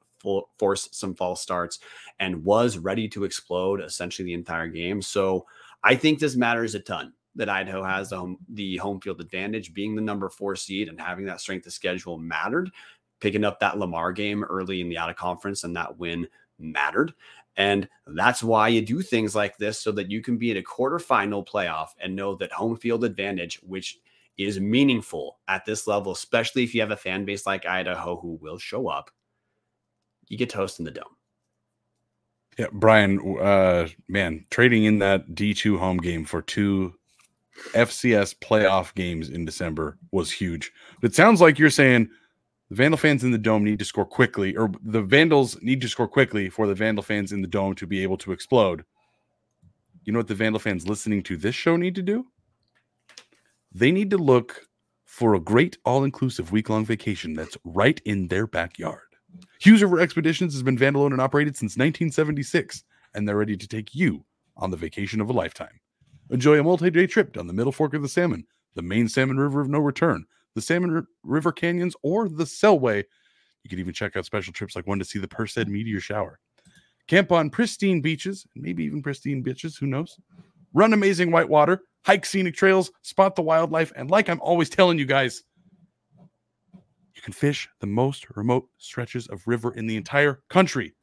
force some false starts and was ready to explode essentially the entire game. So I think this matters a ton that Idaho has the home, the home field advantage, being the number four seed and having that strength of schedule mattered. Picking up that Lamar game early in the out of conference and that win mattered. And that's why you do things like this so that you can be in a quarterfinal playoff and know that home field advantage, which is meaningful at this level, especially if you have a fan base like Idaho who will show up, you get to host in the dome. Yeah, Brian, uh, man, trading in that D2 home game for two FCS playoff games in December was huge. But it sounds like you're saying the Vandal fans in the dome need to score quickly, or the Vandals need to score quickly for the Vandal fans in the dome to be able to explode. You know what the Vandal fans listening to this show need to do? They need to look for a great all inclusive week long vacation that's right in their backyard. Hughes River Expeditions has been vandalone and operated since 1976, and they're ready to take you on the vacation of a lifetime. Enjoy a multi day trip down the middle fork of the Salmon, the main Salmon River of no return, the Salmon R- River Canyons, or the Selway. You can even check out special trips like one to see the Perseid meteor shower. Camp on pristine beaches, maybe even pristine bitches, who knows? Run amazing whitewater, hike scenic trails, spot the wildlife, and like I'm always telling you guys, fish the most remote stretches of river in the entire country.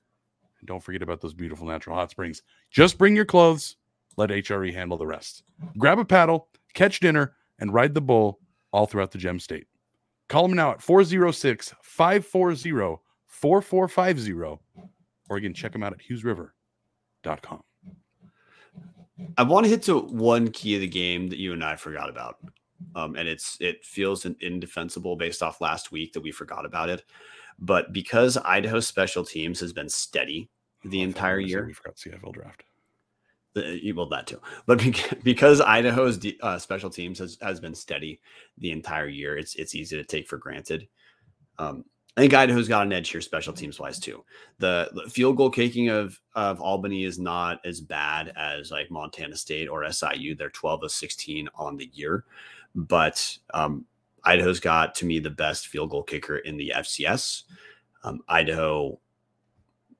And don't forget about those beautiful natural hot springs. Just bring your clothes, let HRE handle the rest. Grab a paddle, catch dinner, and ride the bull all throughout the gem state. Call them now at 406 540 4450 or again, check them out at hughesriver.com. I want to hit to one key of the game that you and I forgot about. Um, and it's it feels indefensible based off last week that we forgot about it. But because Idaho special teams has been steady the entire year, we forgot CFL draft. The, well, that too. But because Idaho's uh, special teams has, has been steady the entire year, it's it's easy to take for granted. Um, I think Idaho's got an edge here, special teams wise too. The, the, field goal kicking of of Albany is not as bad as like Montana State or SIU. They're twelve of sixteen on the year, but um, Idaho's got to me the best field goal kicker in the FCS. Um, Idaho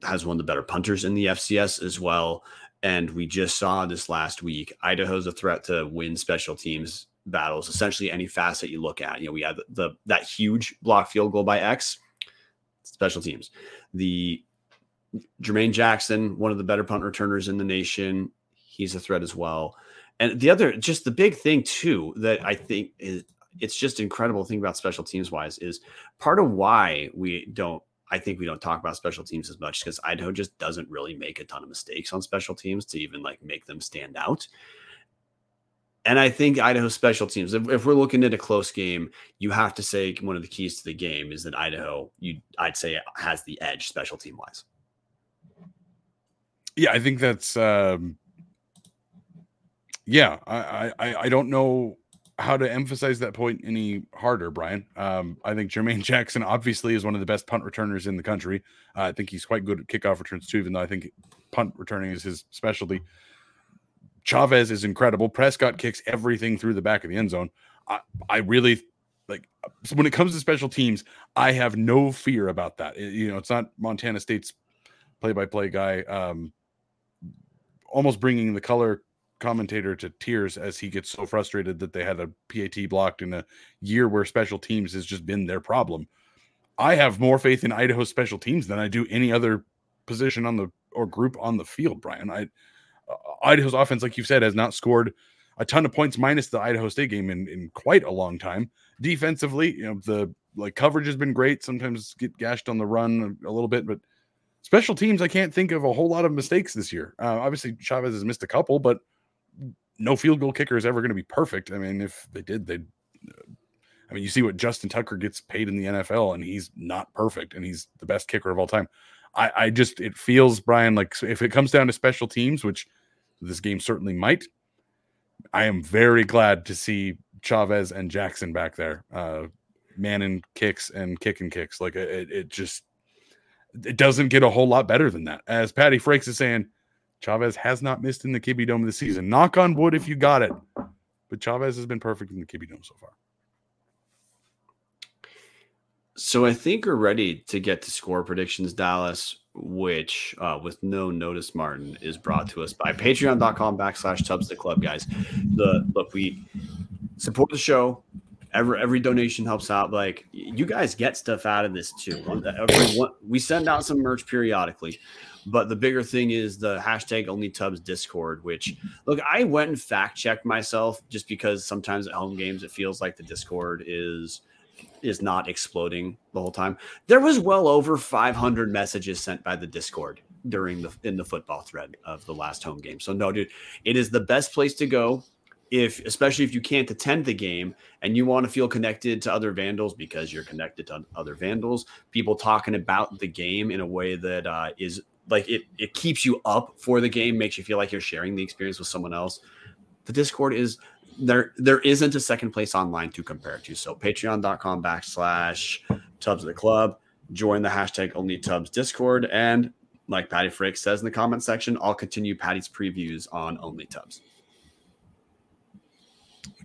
has one of the better punters in the FCS as well. And we just saw this last week. Idaho's a threat to win special teams battles, essentially any facet you look at. You know, we had the, the that huge block field goal by Eck's, special teams. The Jermaine Jackson, one of the better punt returners in the nation, he's a threat as well. And the other, just the big thing too, that I think is it's just incredible thing about special teams wise is part of why we don't I think we don't talk about special teams as much because Idaho just doesn't really make a ton of mistakes on special teams to even like make them stand out. And I think Idaho special teams, if, if, we're looking at a close game, you have to say one of the keys to the game is that Idaho, you I'd say has the edge special team wise. Yeah, I think that's um yeah, I I I don't know how to emphasize that point any harder, Brian. Um, I think Jermaine <laughs> Jackson obviously is one of the best punt returners in the country. Uh, I think he's quite good at kickoff returns too, even though I think punt returning is his specialty. Chavez is incredible. Prescott kicks everything through the back of the end zone. I, I really like so when it comes to special teams, I have no fear about that. It, you know, it's not Montana State's play-by-play guy um, almost bringing the color commentator to tears as he gets so frustrated that they had a PAT blocked in a year where special teams has just been their problem. I have more faith in Idaho special teams than I do any other position on the or group on the field, Brian. I uh, Idaho's offense, like you've said, has not scored a ton of points minus the Idaho State game in, in quite a long time. Defensively, you know, the like coverage has been great. Sometimes get gashed on the run a, a little bit, but special teams, I can't think of a whole lot of mistakes this year. Uh, obviously, Chavez has missed a couple, but no field goal kicker is ever going to be perfect. I mean, if they did, they'd. I mean, you see what Justin Tucker gets paid in the NFL, and he's not perfect, and he's the best kicker of all time. I, I just it feels Brian like if it comes down to special teams, which this game certainly might. I am very glad to see Chavez and Jackson back there, uh, manning kicks and kicking kicks. Like it, it just it doesn't get a whole lot better than that. As Patty Frerks is saying, Chavez has not missed in the Kibbie Dome this season. Knock on wood if you got it. But Chavez has been perfect in the Kibbie Dome so far. So I think we're ready to get to score predictions, Dallas, which uh, with no notice, Marten, is brought to us by patreon.com backslash tubs the club, guys. The look, we support the show. Every every donation helps out. Like you guys get stuff out of this too. Every we send out some merch periodically. But the bigger thing is the hashtag only tubs discord, which look, I went and fact checked myself just because sometimes at home games it feels like the discord is is not exploding the whole time. There was well over 500 messages sent by the discord during the in the football thread of the last home game. So no, dude, it is the best place to go if especially if you can't attend the game and you want to feel connected to other vandals because you're connected to other vandals people talking about the game in a way that uh, is like it it keeps you up for the game, makes you feel like you're sharing the experience with someone else. The Discord is there there isn't a second place online to compare to. So patreon.com backslash tubs of the club. Join the hashtag only tubs Discord. And like Patty Frerks says in the comment section, I'll continue Patty's previews on only tubs.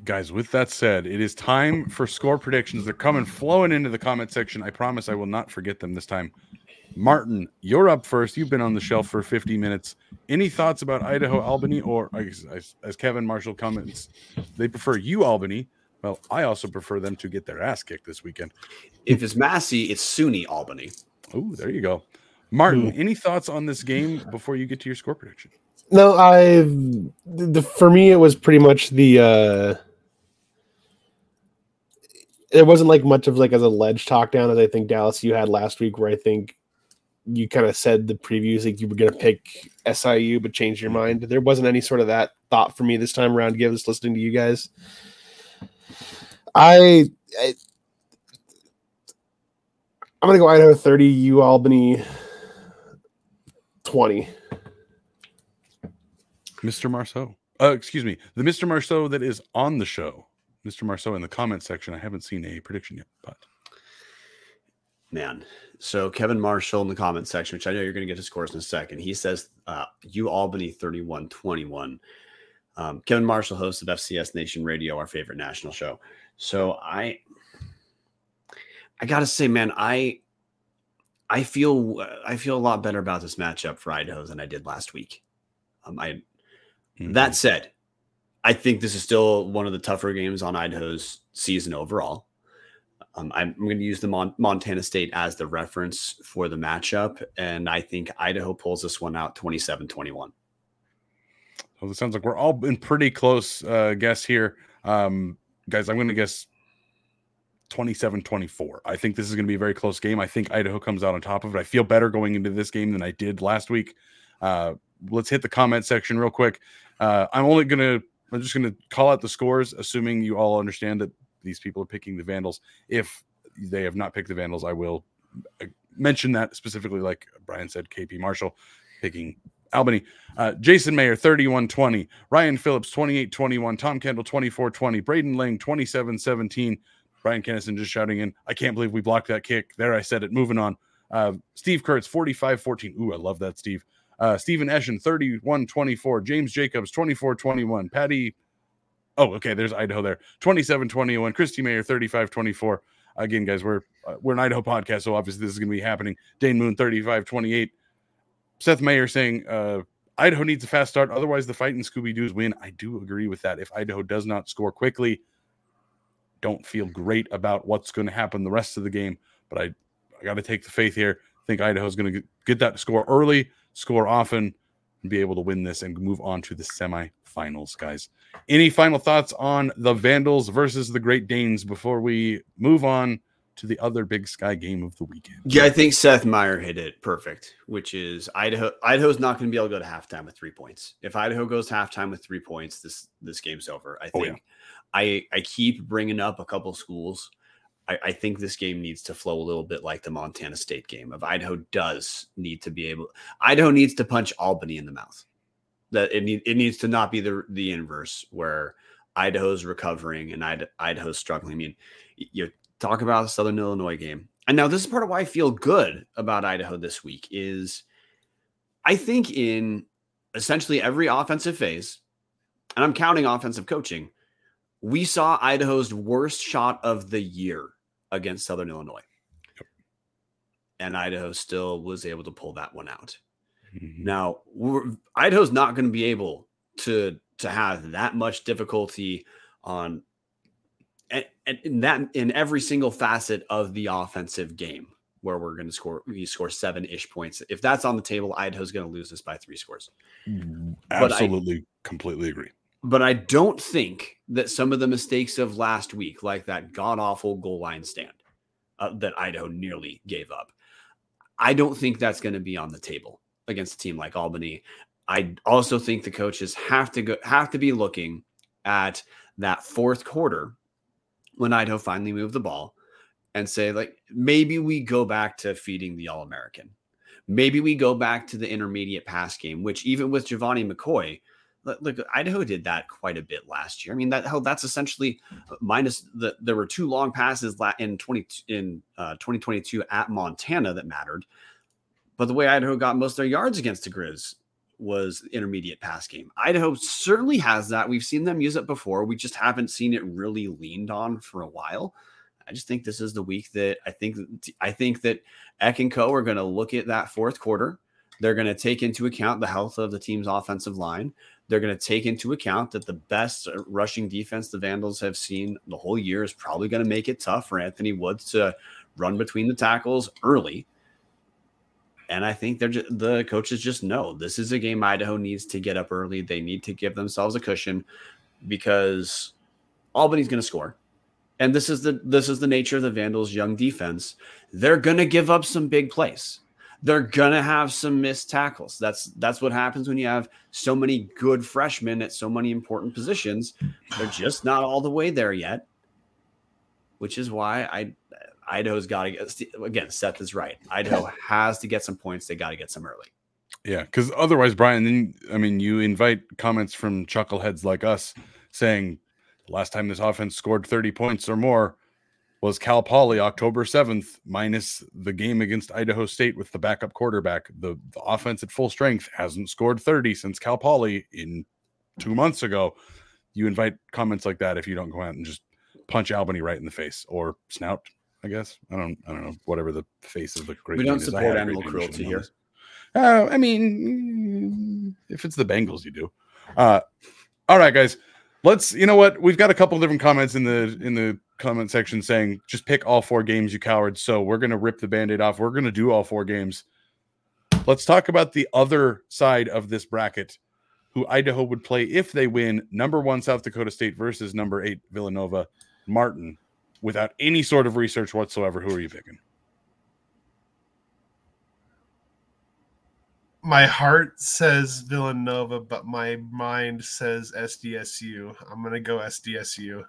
Guys, with that said, it is time for score predictions. They're coming flowing into the comment section. I promise I will not forget them this time. Marten, you're up first. You've been on the shelf for 50 minutes. Any thoughts about Idaho Albany, or as, as Kevin Marshall comments, they prefer you Albany. Well, I also prefer them to get their ass kicked this weekend. If it's Massey, it's SUNY Albany. Oh, there you go. Marten, any thoughts on this game before you get to your score prediction? No, I for me it was pretty much the uh it wasn't like much of like as a ledge talk down as I think Dallas you had last week where I think you kind of said the previews like you were gonna pick SIU but changed your mind. There wasn't any sort of that thought for me this time around, given listening to you guys. I, I I'm gonna go Idaho 30, U Albany 20. Mr. Marceau. Uh, excuse me, the Mr. Marceau that is on the show. Mr. Marceau in the comment section. I haven't seen a prediction yet, but man. So Kevin Marshall in the comment section, which I know you're going to get to scores in a second. He says, uh, "U Albany 31-21." Um, Kevin Marshall, host of FCS Nation Radio, our favorite national show. So I, I gotta say, man, I, I feel I feel a lot better about this matchup for Idaho than I did last week. Um, I mm-hmm. that said, I think this is still one of the tougher games on Idaho's season overall. Um, I'm, I'm going to use the Mon- Montana State as the reference for the matchup, and I think Idaho pulls this one out 27 21. Well, it sounds like we're all in pretty close uh, guess here. Um, guys, I'm going to guess 27 24. I think this is going to be a very close game. I think Idaho comes out on top of it. I feel better going into this game than I did last week. Uh, let's hit the comment section real quick. Uh, I'm only going to, I'm just going to call out the scores, assuming you all understand that these people are picking the Vandals. If they have not picked the Vandals, I will uh, mention that specifically, like Brian said, KP Marshall picking Albany. Uh, Jason Mayer, 31 20. Ryan Phillips, 28 21. Tom Kendall, 24 20. Braden Lang, 27 17. Brian Kennison just shouting in, I can't believe we blocked that kick. There, I said it. Moving on. Uh, Steve Kurtz, 45 14. Ooh, I love that, Steve. Uh, Stephen Eschen, 31 24. James Jacobs, 24 21. Patty, oh, okay, there's Idaho there, 27 21. Kristy Mayer, 35 24. Again, guys, we're uh, we're an Idaho podcast, so obviously this is going to be happening. Dane Moon, 35 28. Seth Mayer saying, uh, Idaho needs a fast start. Otherwise, the fight in Scooby Doo's win. I do agree with that. If Idaho does not score quickly, don't feel great about what's going to happen the rest of the game. But I, I got to take the faith here. I think Idaho's going to get that score early, score often, and be able to win this and move on to the semifinals, guys. Any final thoughts on the Vandals versus the Great Danes before we move on to the other Big Sky game of the weekend? Yeah, I think Seth Meyer hit it perfect, which is Idaho. Idaho's not going to be able to go to halftime with three points. If Idaho goes to halftime with three points, this this game's over. I oh, think. Oh, yeah. I I keep bringing up a couple schools. I, I, think this game needs to flow a little bit like the Montana State game. Of Idaho does need to be able. Idaho needs to punch Albany in the mouth. That it need, it needs to not be the the inverse where Idaho's recovering and Idaho's struggling. I mean, you talk about the Southern Illinois game, and now this is part of why I feel good about Idaho this week. Is I think in essentially every offensive phase, and I'm counting offensive coaching we saw Idaho's worst shot of the year against Southern Illinois. Yep. And Idaho still was able to pull that one out. Mm-hmm. Now, Idaho's not going to be able to to have that much difficulty on and, and in that in every single facet of the offensive game where we're going to score we score seven ish points. If that's on the table, Idaho's going to lose this by three scores. Absolutely, I, completely agree. But I don't think that some of the mistakes of last week, like that god awful goal line stand uh, that Idaho nearly gave up, I don't think that's going to be on the table against a team like Albany. I also think the coaches have to go have to be looking at that fourth quarter when Idaho finally moved the ball and say like maybe we go back to feeding the All American. Maybe we go back to the intermediate pass game, which even with Gevani McCoy, look, Idaho did that quite a bit last year. I mean, that hell, that's essentially minus the there were two long passes in twenty in uh, 2022 at Montana that mattered. But the way Idaho got most of their yards against the Grizz was intermediate pass game. Idaho certainly has that. We've seen them use it before. We just haven't seen it really leaned on for a while. I just think this is the week that I think I think that Eck and Co are going to look at that fourth quarter. They're going to take into account the health of the team's offensive line. They're going to take into account that the best uh, rushing defense the Vandals have seen the whole year is probably going to make it tough for Anthony Woods to run between the tackles early. And I think they're just, the coaches just know this is a game Idaho needs to get up early. They need to give themselves a cushion because Albany's going to score. And this is the this is the nature of the Vandals' young defense. They're going to give up some big plays. They're going to have some missed tackles. That's that's what happens when you have so many good freshmen at so many important positions. They're just not all the way there yet. Which is why I Idaho's got to again. Seth is right. Idaho has to get some points. They got to get some early. Yeah, because otherwise, Brian, then I mean, you invite comments from chuckleheads like us saying last time this offense scored 30 points or more was Cal Poly October 7th, minus the game against Idaho State with the backup quarterback. The, the offense at full strength hasn't scored 30 since Cal Poly in two months ago. You invite comments like that if you don't go out and just punch Albany right in the face or snout I guess I don't I don't know whatever the face of the great. We don't support animal cruelty here. Uh, I mean, if it's the Bengals, you do. Uh, all right, guys. Let's. You know what? We've got a couple different comments in the in the comment section saying just pick all four games, you cowards. So we're gonna rip the band-aid off. We're gonna do all four games. Let's talk about the other side of this bracket, who Idaho would play if they win. Number one, South Dakota State versus number eight, Villanova. Marten, without any sort of research whatsoever, who are you picking? My heart says Villanova, but my mind says SDSU. I'm going to go SDSU.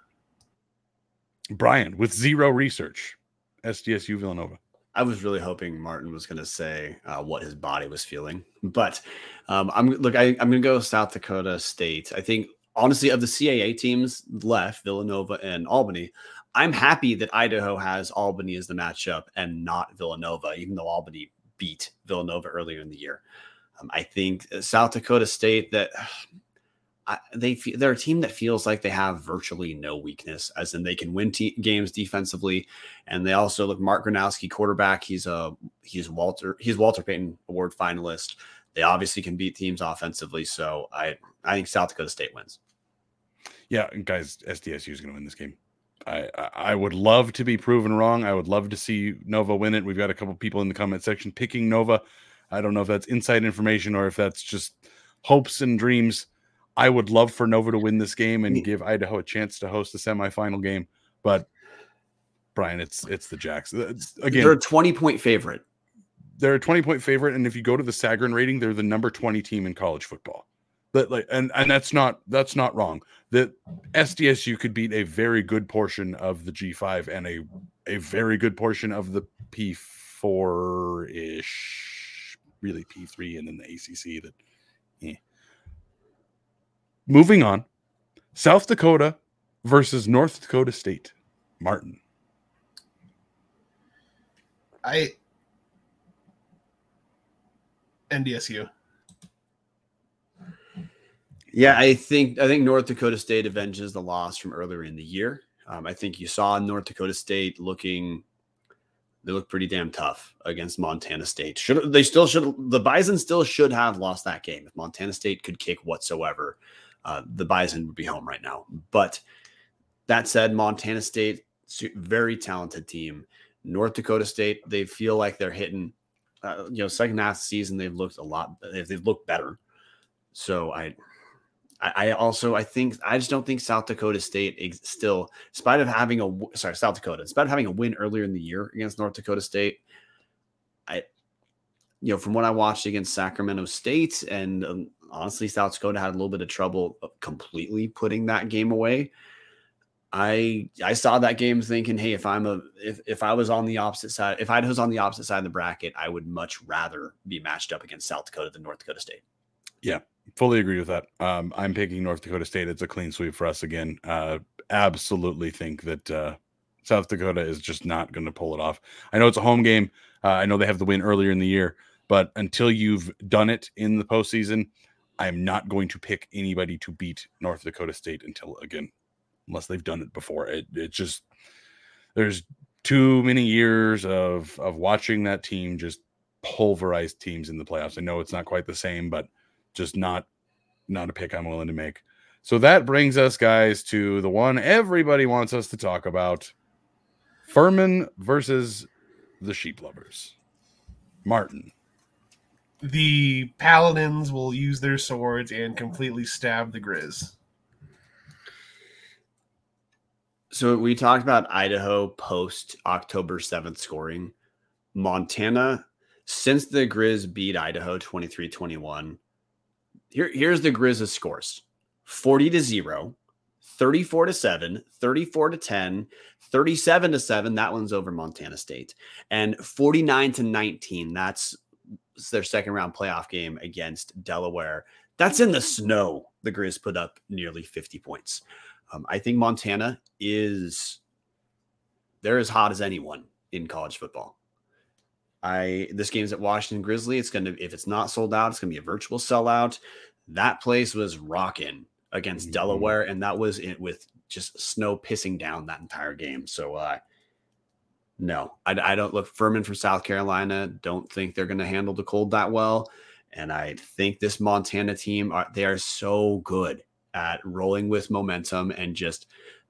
Brian, with zero research, SDSU Villanova. I was really hoping Marten was going to say uh, what his body was feeling, but um, I'm look. I, I'm going to go South Dakota State. I think honestly, of the CAA teams left, Villanova and Albany, I'm happy that Idaho has Albany as the matchup and not Villanova, even though Albany beat Villanova earlier in the year. Um, I think uh, South Dakota State that <sighs> I, they they're a team that feels like they have virtually no weakness, as in they can win te- games defensively, and they also look Mark Gronowski quarterback. He's a he's Walter he's Walter Payton Award finalist. They obviously can beat teams offensively, so I I think South Dakota State wins. Yeah, guys, SDSU is going to win this game. I I would love to be proven wrong. I would love to see Nova win it. We've got a couple people in the comment section picking Nova. I don't know if that's inside information or if that's just hopes and dreams. I would love for Nova to win this game and give Idaho a chance to host the semifinal game. But Brian, it's it's the Jacks again. They're a twenty point favorite. They're a twenty point favorite, and if you go to the Sagarin rating, they're the number twenty team in college football that like and and that's not that's not wrong that sdsu could beat a very good portion of the g5 and a a very good portion of the p4 ish really p3 and then the acc that eh. moving on south dakota versus north dakota state Marten i ndsu yeah, I think I think North Dakota State avenges the loss from earlier in the year. Um, I think you saw North Dakota State looking they look pretty damn tough against Montana State. Should they still should the Bison still should have lost that game if Montana State could kick whatsoever. Uh, the Bison would be home right now. But that said, Montana State very talented team. North Dakota State they feel like they're hitting. Uh, you know, second half season they've looked a lot. They've looked better. So I I, also I think I just don't think South Dakota State still, in spite of having a sorry South Dakota, in spite of having a win earlier in the year against North Dakota State, I, you know, from what I watched against Sacramento State, and um, honestly, South Dakota had a little bit of trouble completely putting that game away. I I saw that game thinking, hey, if I'm a if if I was on the opposite side, if I was on the opposite side of the bracket, I would much rather be matched up against South Dakota than North Dakota State. Yeah, fully agree with that. Um, I'm picking North Dakota State. It's a clean sweep for us again. Uh, absolutely think that uh, South Dakota is just not going to pull it off. I know it's a home game. Uh, I know they have the win earlier in the year, but until you've done it in the postseason, I'm not going to pick anybody to beat North Dakota State until again, unless they've done it before. It, it just there's too many years of of watching that team just pulverize teams in the playoffs. I know it's not quite the same, but just not not a pick I'm willing to make. So that brings us guys to the one everybody wants us to talk about. Furman versus the sheep lovers. Marten. The paladins will use their swords and completely stab the Grizz. So we talked about Idaho post October 7th scoring. Montana, since the Grizz beat Idaho 23 21, here, here's the Grizz's scores 40 to 0, 34 to 7, 34 to 10, 37 to 7. That one's over Montana State. And 49 to 19. That's their second round playoff game against Delaware. That's in the snow. The Grizz put up nearly 50 points. Um, I think Montana is they're as hot as anyone in college football. I this game's at Washington Grizzly. It's gonna if it's not sold out, it's gonna be a virtual sellout. That place was rocking against mm-hmm. Delaware, and that was it with just snow pissing down that entire game. So uh no, I, I don't look Furman from South Carolina. Don't think they're going to handle the cold that well. And I think this Montana team are they are so good at rolling with momentum and just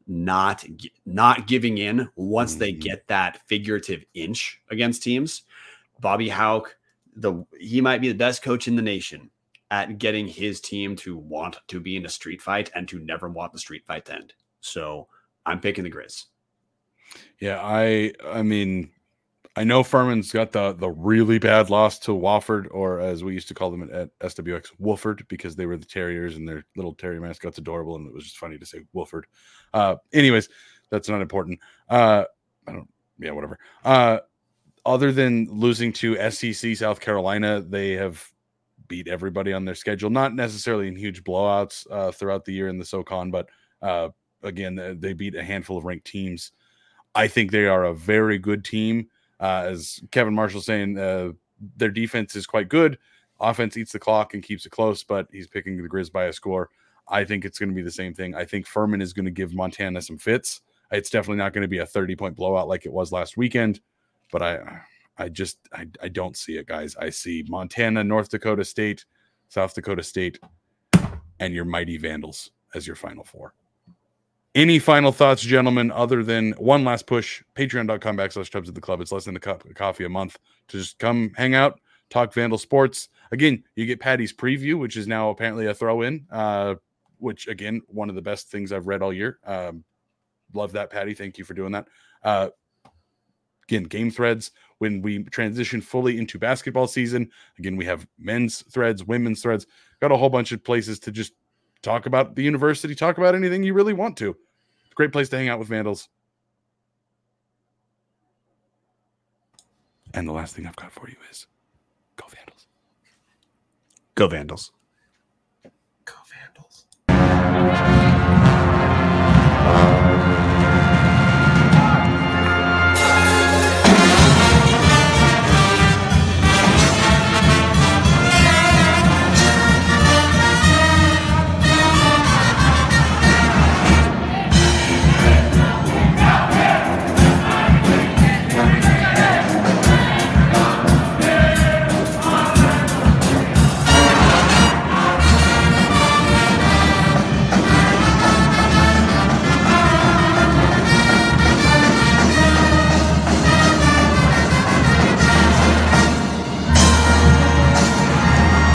not not giving in once mm-hmm. they get that figurative inch against teams. Bobby Hauck, the he might be the best coach in the nation at getting his team to want to be in a street fight and to never want the street fight to end. So I'm picking the Grizz. Yeah, I I mean I know Furman's got the the really bad loss to Wofford, or as we used to call them at SWX, Wooford, because they were the Terriers and their little Terrier mascot's adorable, and it was just funny to say Wooford. Uh, anyways, that's not important. Uh, I don't, yeah, whatever. Uh, other than losing to SEC South Carolina, they have beat everybody on their schedule. Not necessarily in huge blowouts uh, throughout the year in the SoCon, but uh, again, they beat a handful of ranked teams. I think they are a very good team. Uh, as Kevin Marshall saying, uh, their defense is quite good. Offense eats the clock and keeps it close, but he's picking the Grizz by a score. I think it's going to be the same thing. I think Furman is going to give Montana some fits. It's definitely not going to be a 30 point blowout like it was last weekend, but I I just I, I don't see it, guys. I see Montana, North Dakota State, South Dakota State, and your mighty Vandals as your final four. Any final thoughts, gentlemen, other than one last push? Patreon.com backslash Tubs at the club. It's less than a cup of coffee a month to just come hang out, talk Vandal sports. Again, you get Patty's preview, which is now apparently a throw in, uh, which again, one of the best things I've read all year. Um, love that, Patty. Thank you for doing that. Uh, again, game threads when we transition fully into basketball season. Again, we have men's threads, women's threads, got a whole bunch of places to just talk about the university, talk about anything you really want to. Great place to hang out with Vandals. And the last thing I've got for you is go Vandals. Go Vandals. Go Vandals.